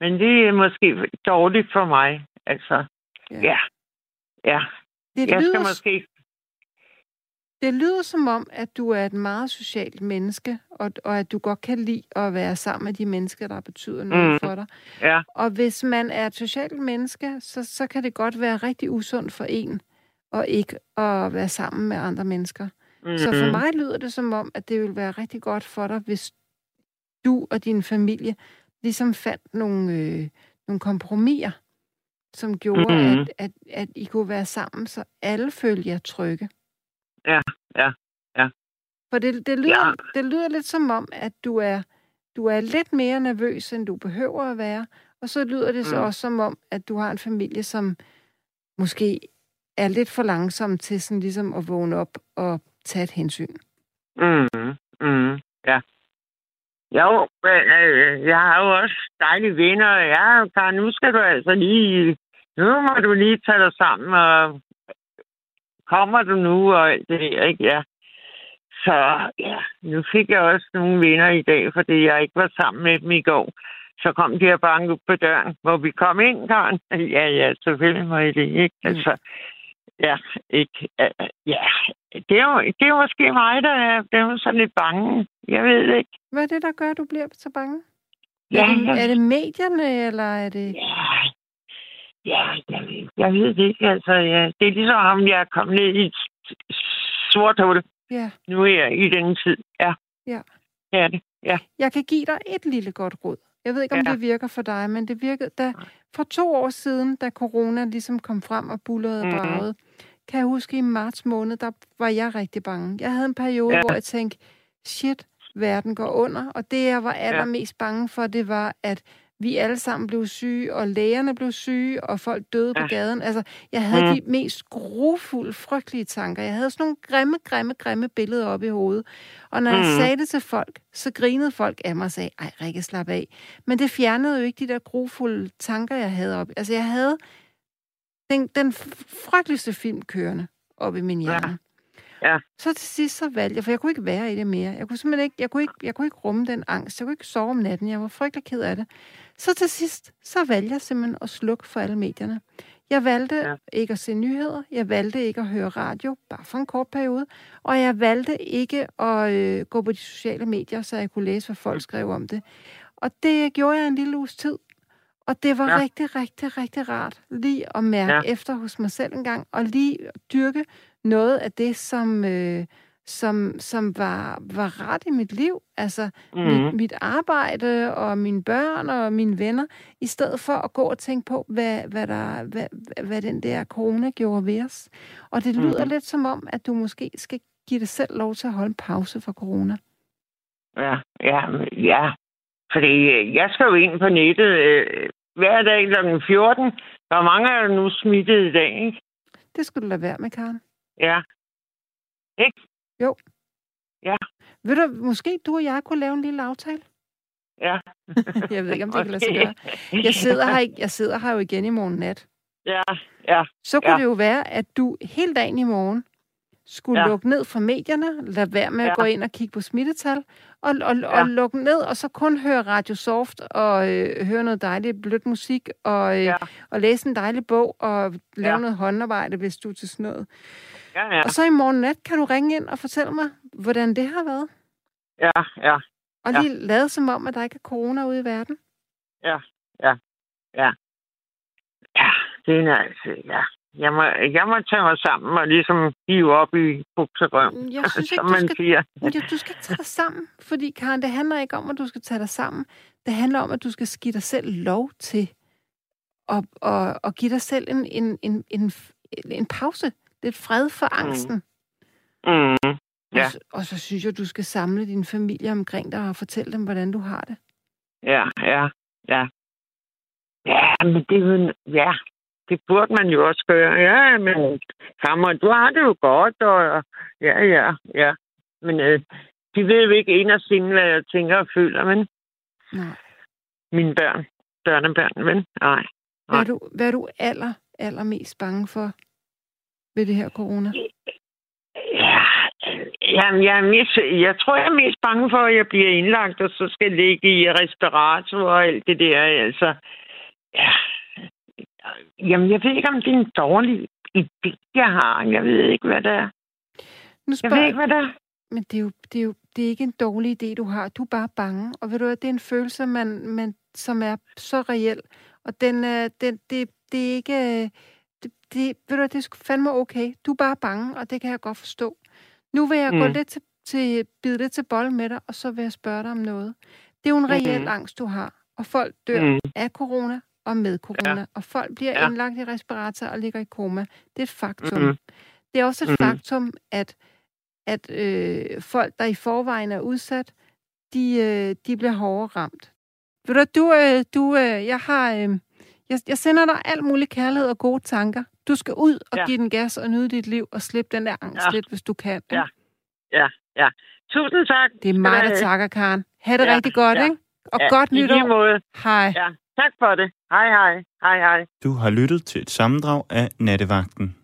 Men det er måske dårligt for mig. Altså, ja. ja. Ja. Det jeg lyder, skal måske... Det lyder som om, at du er et meget socialt menneske, og, og at du godt kan lide at være sammen med de mennesker, der betyder noget mm. for dig. Ja. Og hvis man er et socialt menneske, så, så kan det godt være rigtig usundt for en, og ikke at være sammen med andre mennesker. Mm. Så for mm-hmm. mig lyder det som om, at det vil være rigtig godt for dig, hvis du og din familie ligesom fandt nogle, øh, nogle kompromiser som gjorde, mm-hmm. at, at, at I kunne være sammen, så alle følte jer trygge. Ja, ja, ja. For det, det, lyder, ja. det lyder lidt som om, at du er, du er lidt mere nervøs, end du behøver at være, Og så lyder det så mm. også som om, at du har en familie, som måske er lidt for langsom til sådan ligesom at vågne op og tage et hensyn. Mm, mm, ja. Jo, men, øh, jeg har jo også dejlige venner. Ja, Karen, nu skal du altså lige... Nu må du lige tage dig sammen, og kommer du nu, og alt det der, ikke? Ja. Så ja, nu fik jeg også nogle venner i dag, fordi jeg ikke var sammen med dem i går. Så kom de og bankede på døren, hvor vi kom ind, Karen. Ja, ja, selvfølgelig må I det, ikke? Altså, ja, ikke. Ja, det er, jo, det er måske mig, der er, der er sådan lidt bange. Jeg ved ikke. Hvad er det, der gør, at du bliver så bange? Ja, er, det, er det medierne, eller er det... Ja, ja jeg, ved, jeg ved det ikke. Altså, ja, det er ligesom, om jeg er kommet ned i et sort hul. Ja. Nu er jeg i den tid. Ja. Ja. Det er det. Ja. Jeg kan give dig et lille godt råd. Jeg ved ikke, om ja. det virker for dig, men det virkede, da, for to år siden, da corona ligesom kom frem og bullerede og mm-hmm. bragede, kan jeg huske, i marts måned, der var jeg rigtig bange. Jeg havde en periode, ja. hvor jeg tænkte, shit, verden går under. Og det, jeg var allermest bange for, det var, at vi alle sammen blev syge, og lægerne blev syge, og folk døde ja. på gaden. Altså, jeg havde mm. de mest grufulde, frygtelige tanker. Jeg havde sådan nogle grimme, grimme, grimme billeder op i hovedet. Og når mm. jeg sagde det til folk, så grinede folk af mig og sagde, ej, Rikke, slap af. Men det fjernede jo ikke de der grufulde tanker, jeg havde op. Altså, jeg havde den, den frygteligste film kørende op i min hjerne. Ja. Ja. Så til sidst så valgte jeg, for jeg kunne ikke være i det mere. Jeg kunne simpelthen ikke, jeg kunne ikke, jeg kunne ikke rumme den angst. Jeg kunne ikke sove om natten. Jeg var frygtelig ked af det. Så til sidst, så valgte jeg simpelthen at slukke for alle medierne. Jeg valgte ja. ikke at se nyheder. Jeg valgte ikke at høre radio, bare for en kort periode. Og jeg valgte ikke at øh, gå på de sociale medier, så jeg kunne læse, hvad folk skrev om det. Og det gjorde jeg en lille uges tid. Og det var ja. rigtig, rigtig, rigtig rart lige at mærke ja. efter hos mig selv en gang, og lige dyrke noget af det, som, øh, som, som var, var ret i mit liv. Altså mm. mit, mhm. mit arbejde og mine børn og mine venner, i stedet for at gå og tænke på, hvad, hvad, der, hvad, hvad den der corona gjorde ved os. Og det lyder mm. lidt som om, at du måske skal give dig selv lov til at holde en pause fra corona. Ja, ja, ja. Fordi øh, jeg skal jo ind på nettet øh, hver dag kl. 14. Der er mange af nu smittet i dag, ikke? Det skulle du lade være med, Karen. Ja. Ikke? Jo. Ja. Ved du, måske du og jeg kunne lave en lille aftale? Ja. *laughs* jeg ved ikke, om det kan lade sig gøre. Jeg sidder, her, jeg sidder her jo igen i morgen nat. Ja, ja. Så kunne ja. det jo være, at du hele dagen i morgen skulle ja. lukke ned for medierne, lade være med ja. at gå ind og kigge på smittetal, og, og, ja. og lukke ned, og så kun høre Radio Soft, og øh, høre noget dejligt blødt musik, og, øh, ja. og læse en dejlig bog, og lave ja. noget håndarbejde, hvis du er til sådan noget. Ja, ja. Og så i morgen nat kan du ringe ind og fortælle mig, hvordan det har været. Ja, ja. Og lige ja. lade som om, at der ikke er corona ude i verden. Ja, ja, ja. Ja, det er altså, ja. Jeg må, jeg må tage mig sammen og ligesom hive op i bukserøm, jeg *laughs* synes ikke, som man du skal, siger. Ja, du skal tage dig sammen, fordi Karen, det handler ikke om, at du skal tage dig sammen. Det handler om, at du skal give dig selv lov til at, at, at give dig selv en, en, en, en, en pause. Lidt fred for mm. angsten. Mm. Mm. Ja. Og, så, og så synes jeg, du skal samle din familie omkring dig og fortælle dem, hvordan du har det. Ja, ja, ja. Ja, men det er jo... Ja, det burde man jo også gøre. Ja, men Kammer, du har det jo godt, og ja, ja, ja. Men øh, de ved jo ikke en af sine, hvad jeg tænker og føler, men... Nej. Mine børn, børnebørn, men nej. nej. Hvad er du, hvad er du aller, allermest bange for ved det her corona? Ja, jamen, jeg, er mest, jeg tror, jeg er mest bange for, at jeg bliver indlagt, og så skal ligge i respirator og alt det der. Altså, ja, Jamen, jeg ved ikke, om det er en dårlig idé, jeg har. Jeg ved ikke, hvad det er. Nu spørger... Jeg ved ikke, hvad det er. Men det er, jo, det, er jo, det er ikke en dårlig idé, du har. Du er bare bange. Og ved du det er en følelse, man, man, som er så reel. Og den, øh, den, det, det er ikke... Det, ved du det er fandme okay. Du er bare bange, og det kan jeg godt forstå. Nu vil jeg mm. gå lidt til, til, bide lidt til bold med dig, og så vil jeg spørge dig om noget. Det er jo en reel mm. angst, du har. Og folk dør mm. af corona, og med corona. Ja. Og folk bliver ja. indlagt i respirator og ligger i koma. Det er et faktum. Mm-hmm. Det er også et mm-hmm. faktum, at, at øh, folk, der i forvejen er udsat, de, øh, de bliver hårdere ramt. Ved du, du, øh, du øh, jeg har... Øh, jeg, jeg sender dig alt muligt kærlighed og gode tanker. Du skal ud og ja. give den gas og nyde dit liv og slippe den der angst ja. lidt, hvis du kan. Ja, ja, ja. Tusind tak. Det er mig, der takker, Karen. Ha' det ja. rigtig godt, ja. ikke? Og ja, godt nytår. I lige måde. Hej. Ja, tak for det. Hej, hej. Hej, hej. Du har lyttet til et sammendrag af Nattevagten.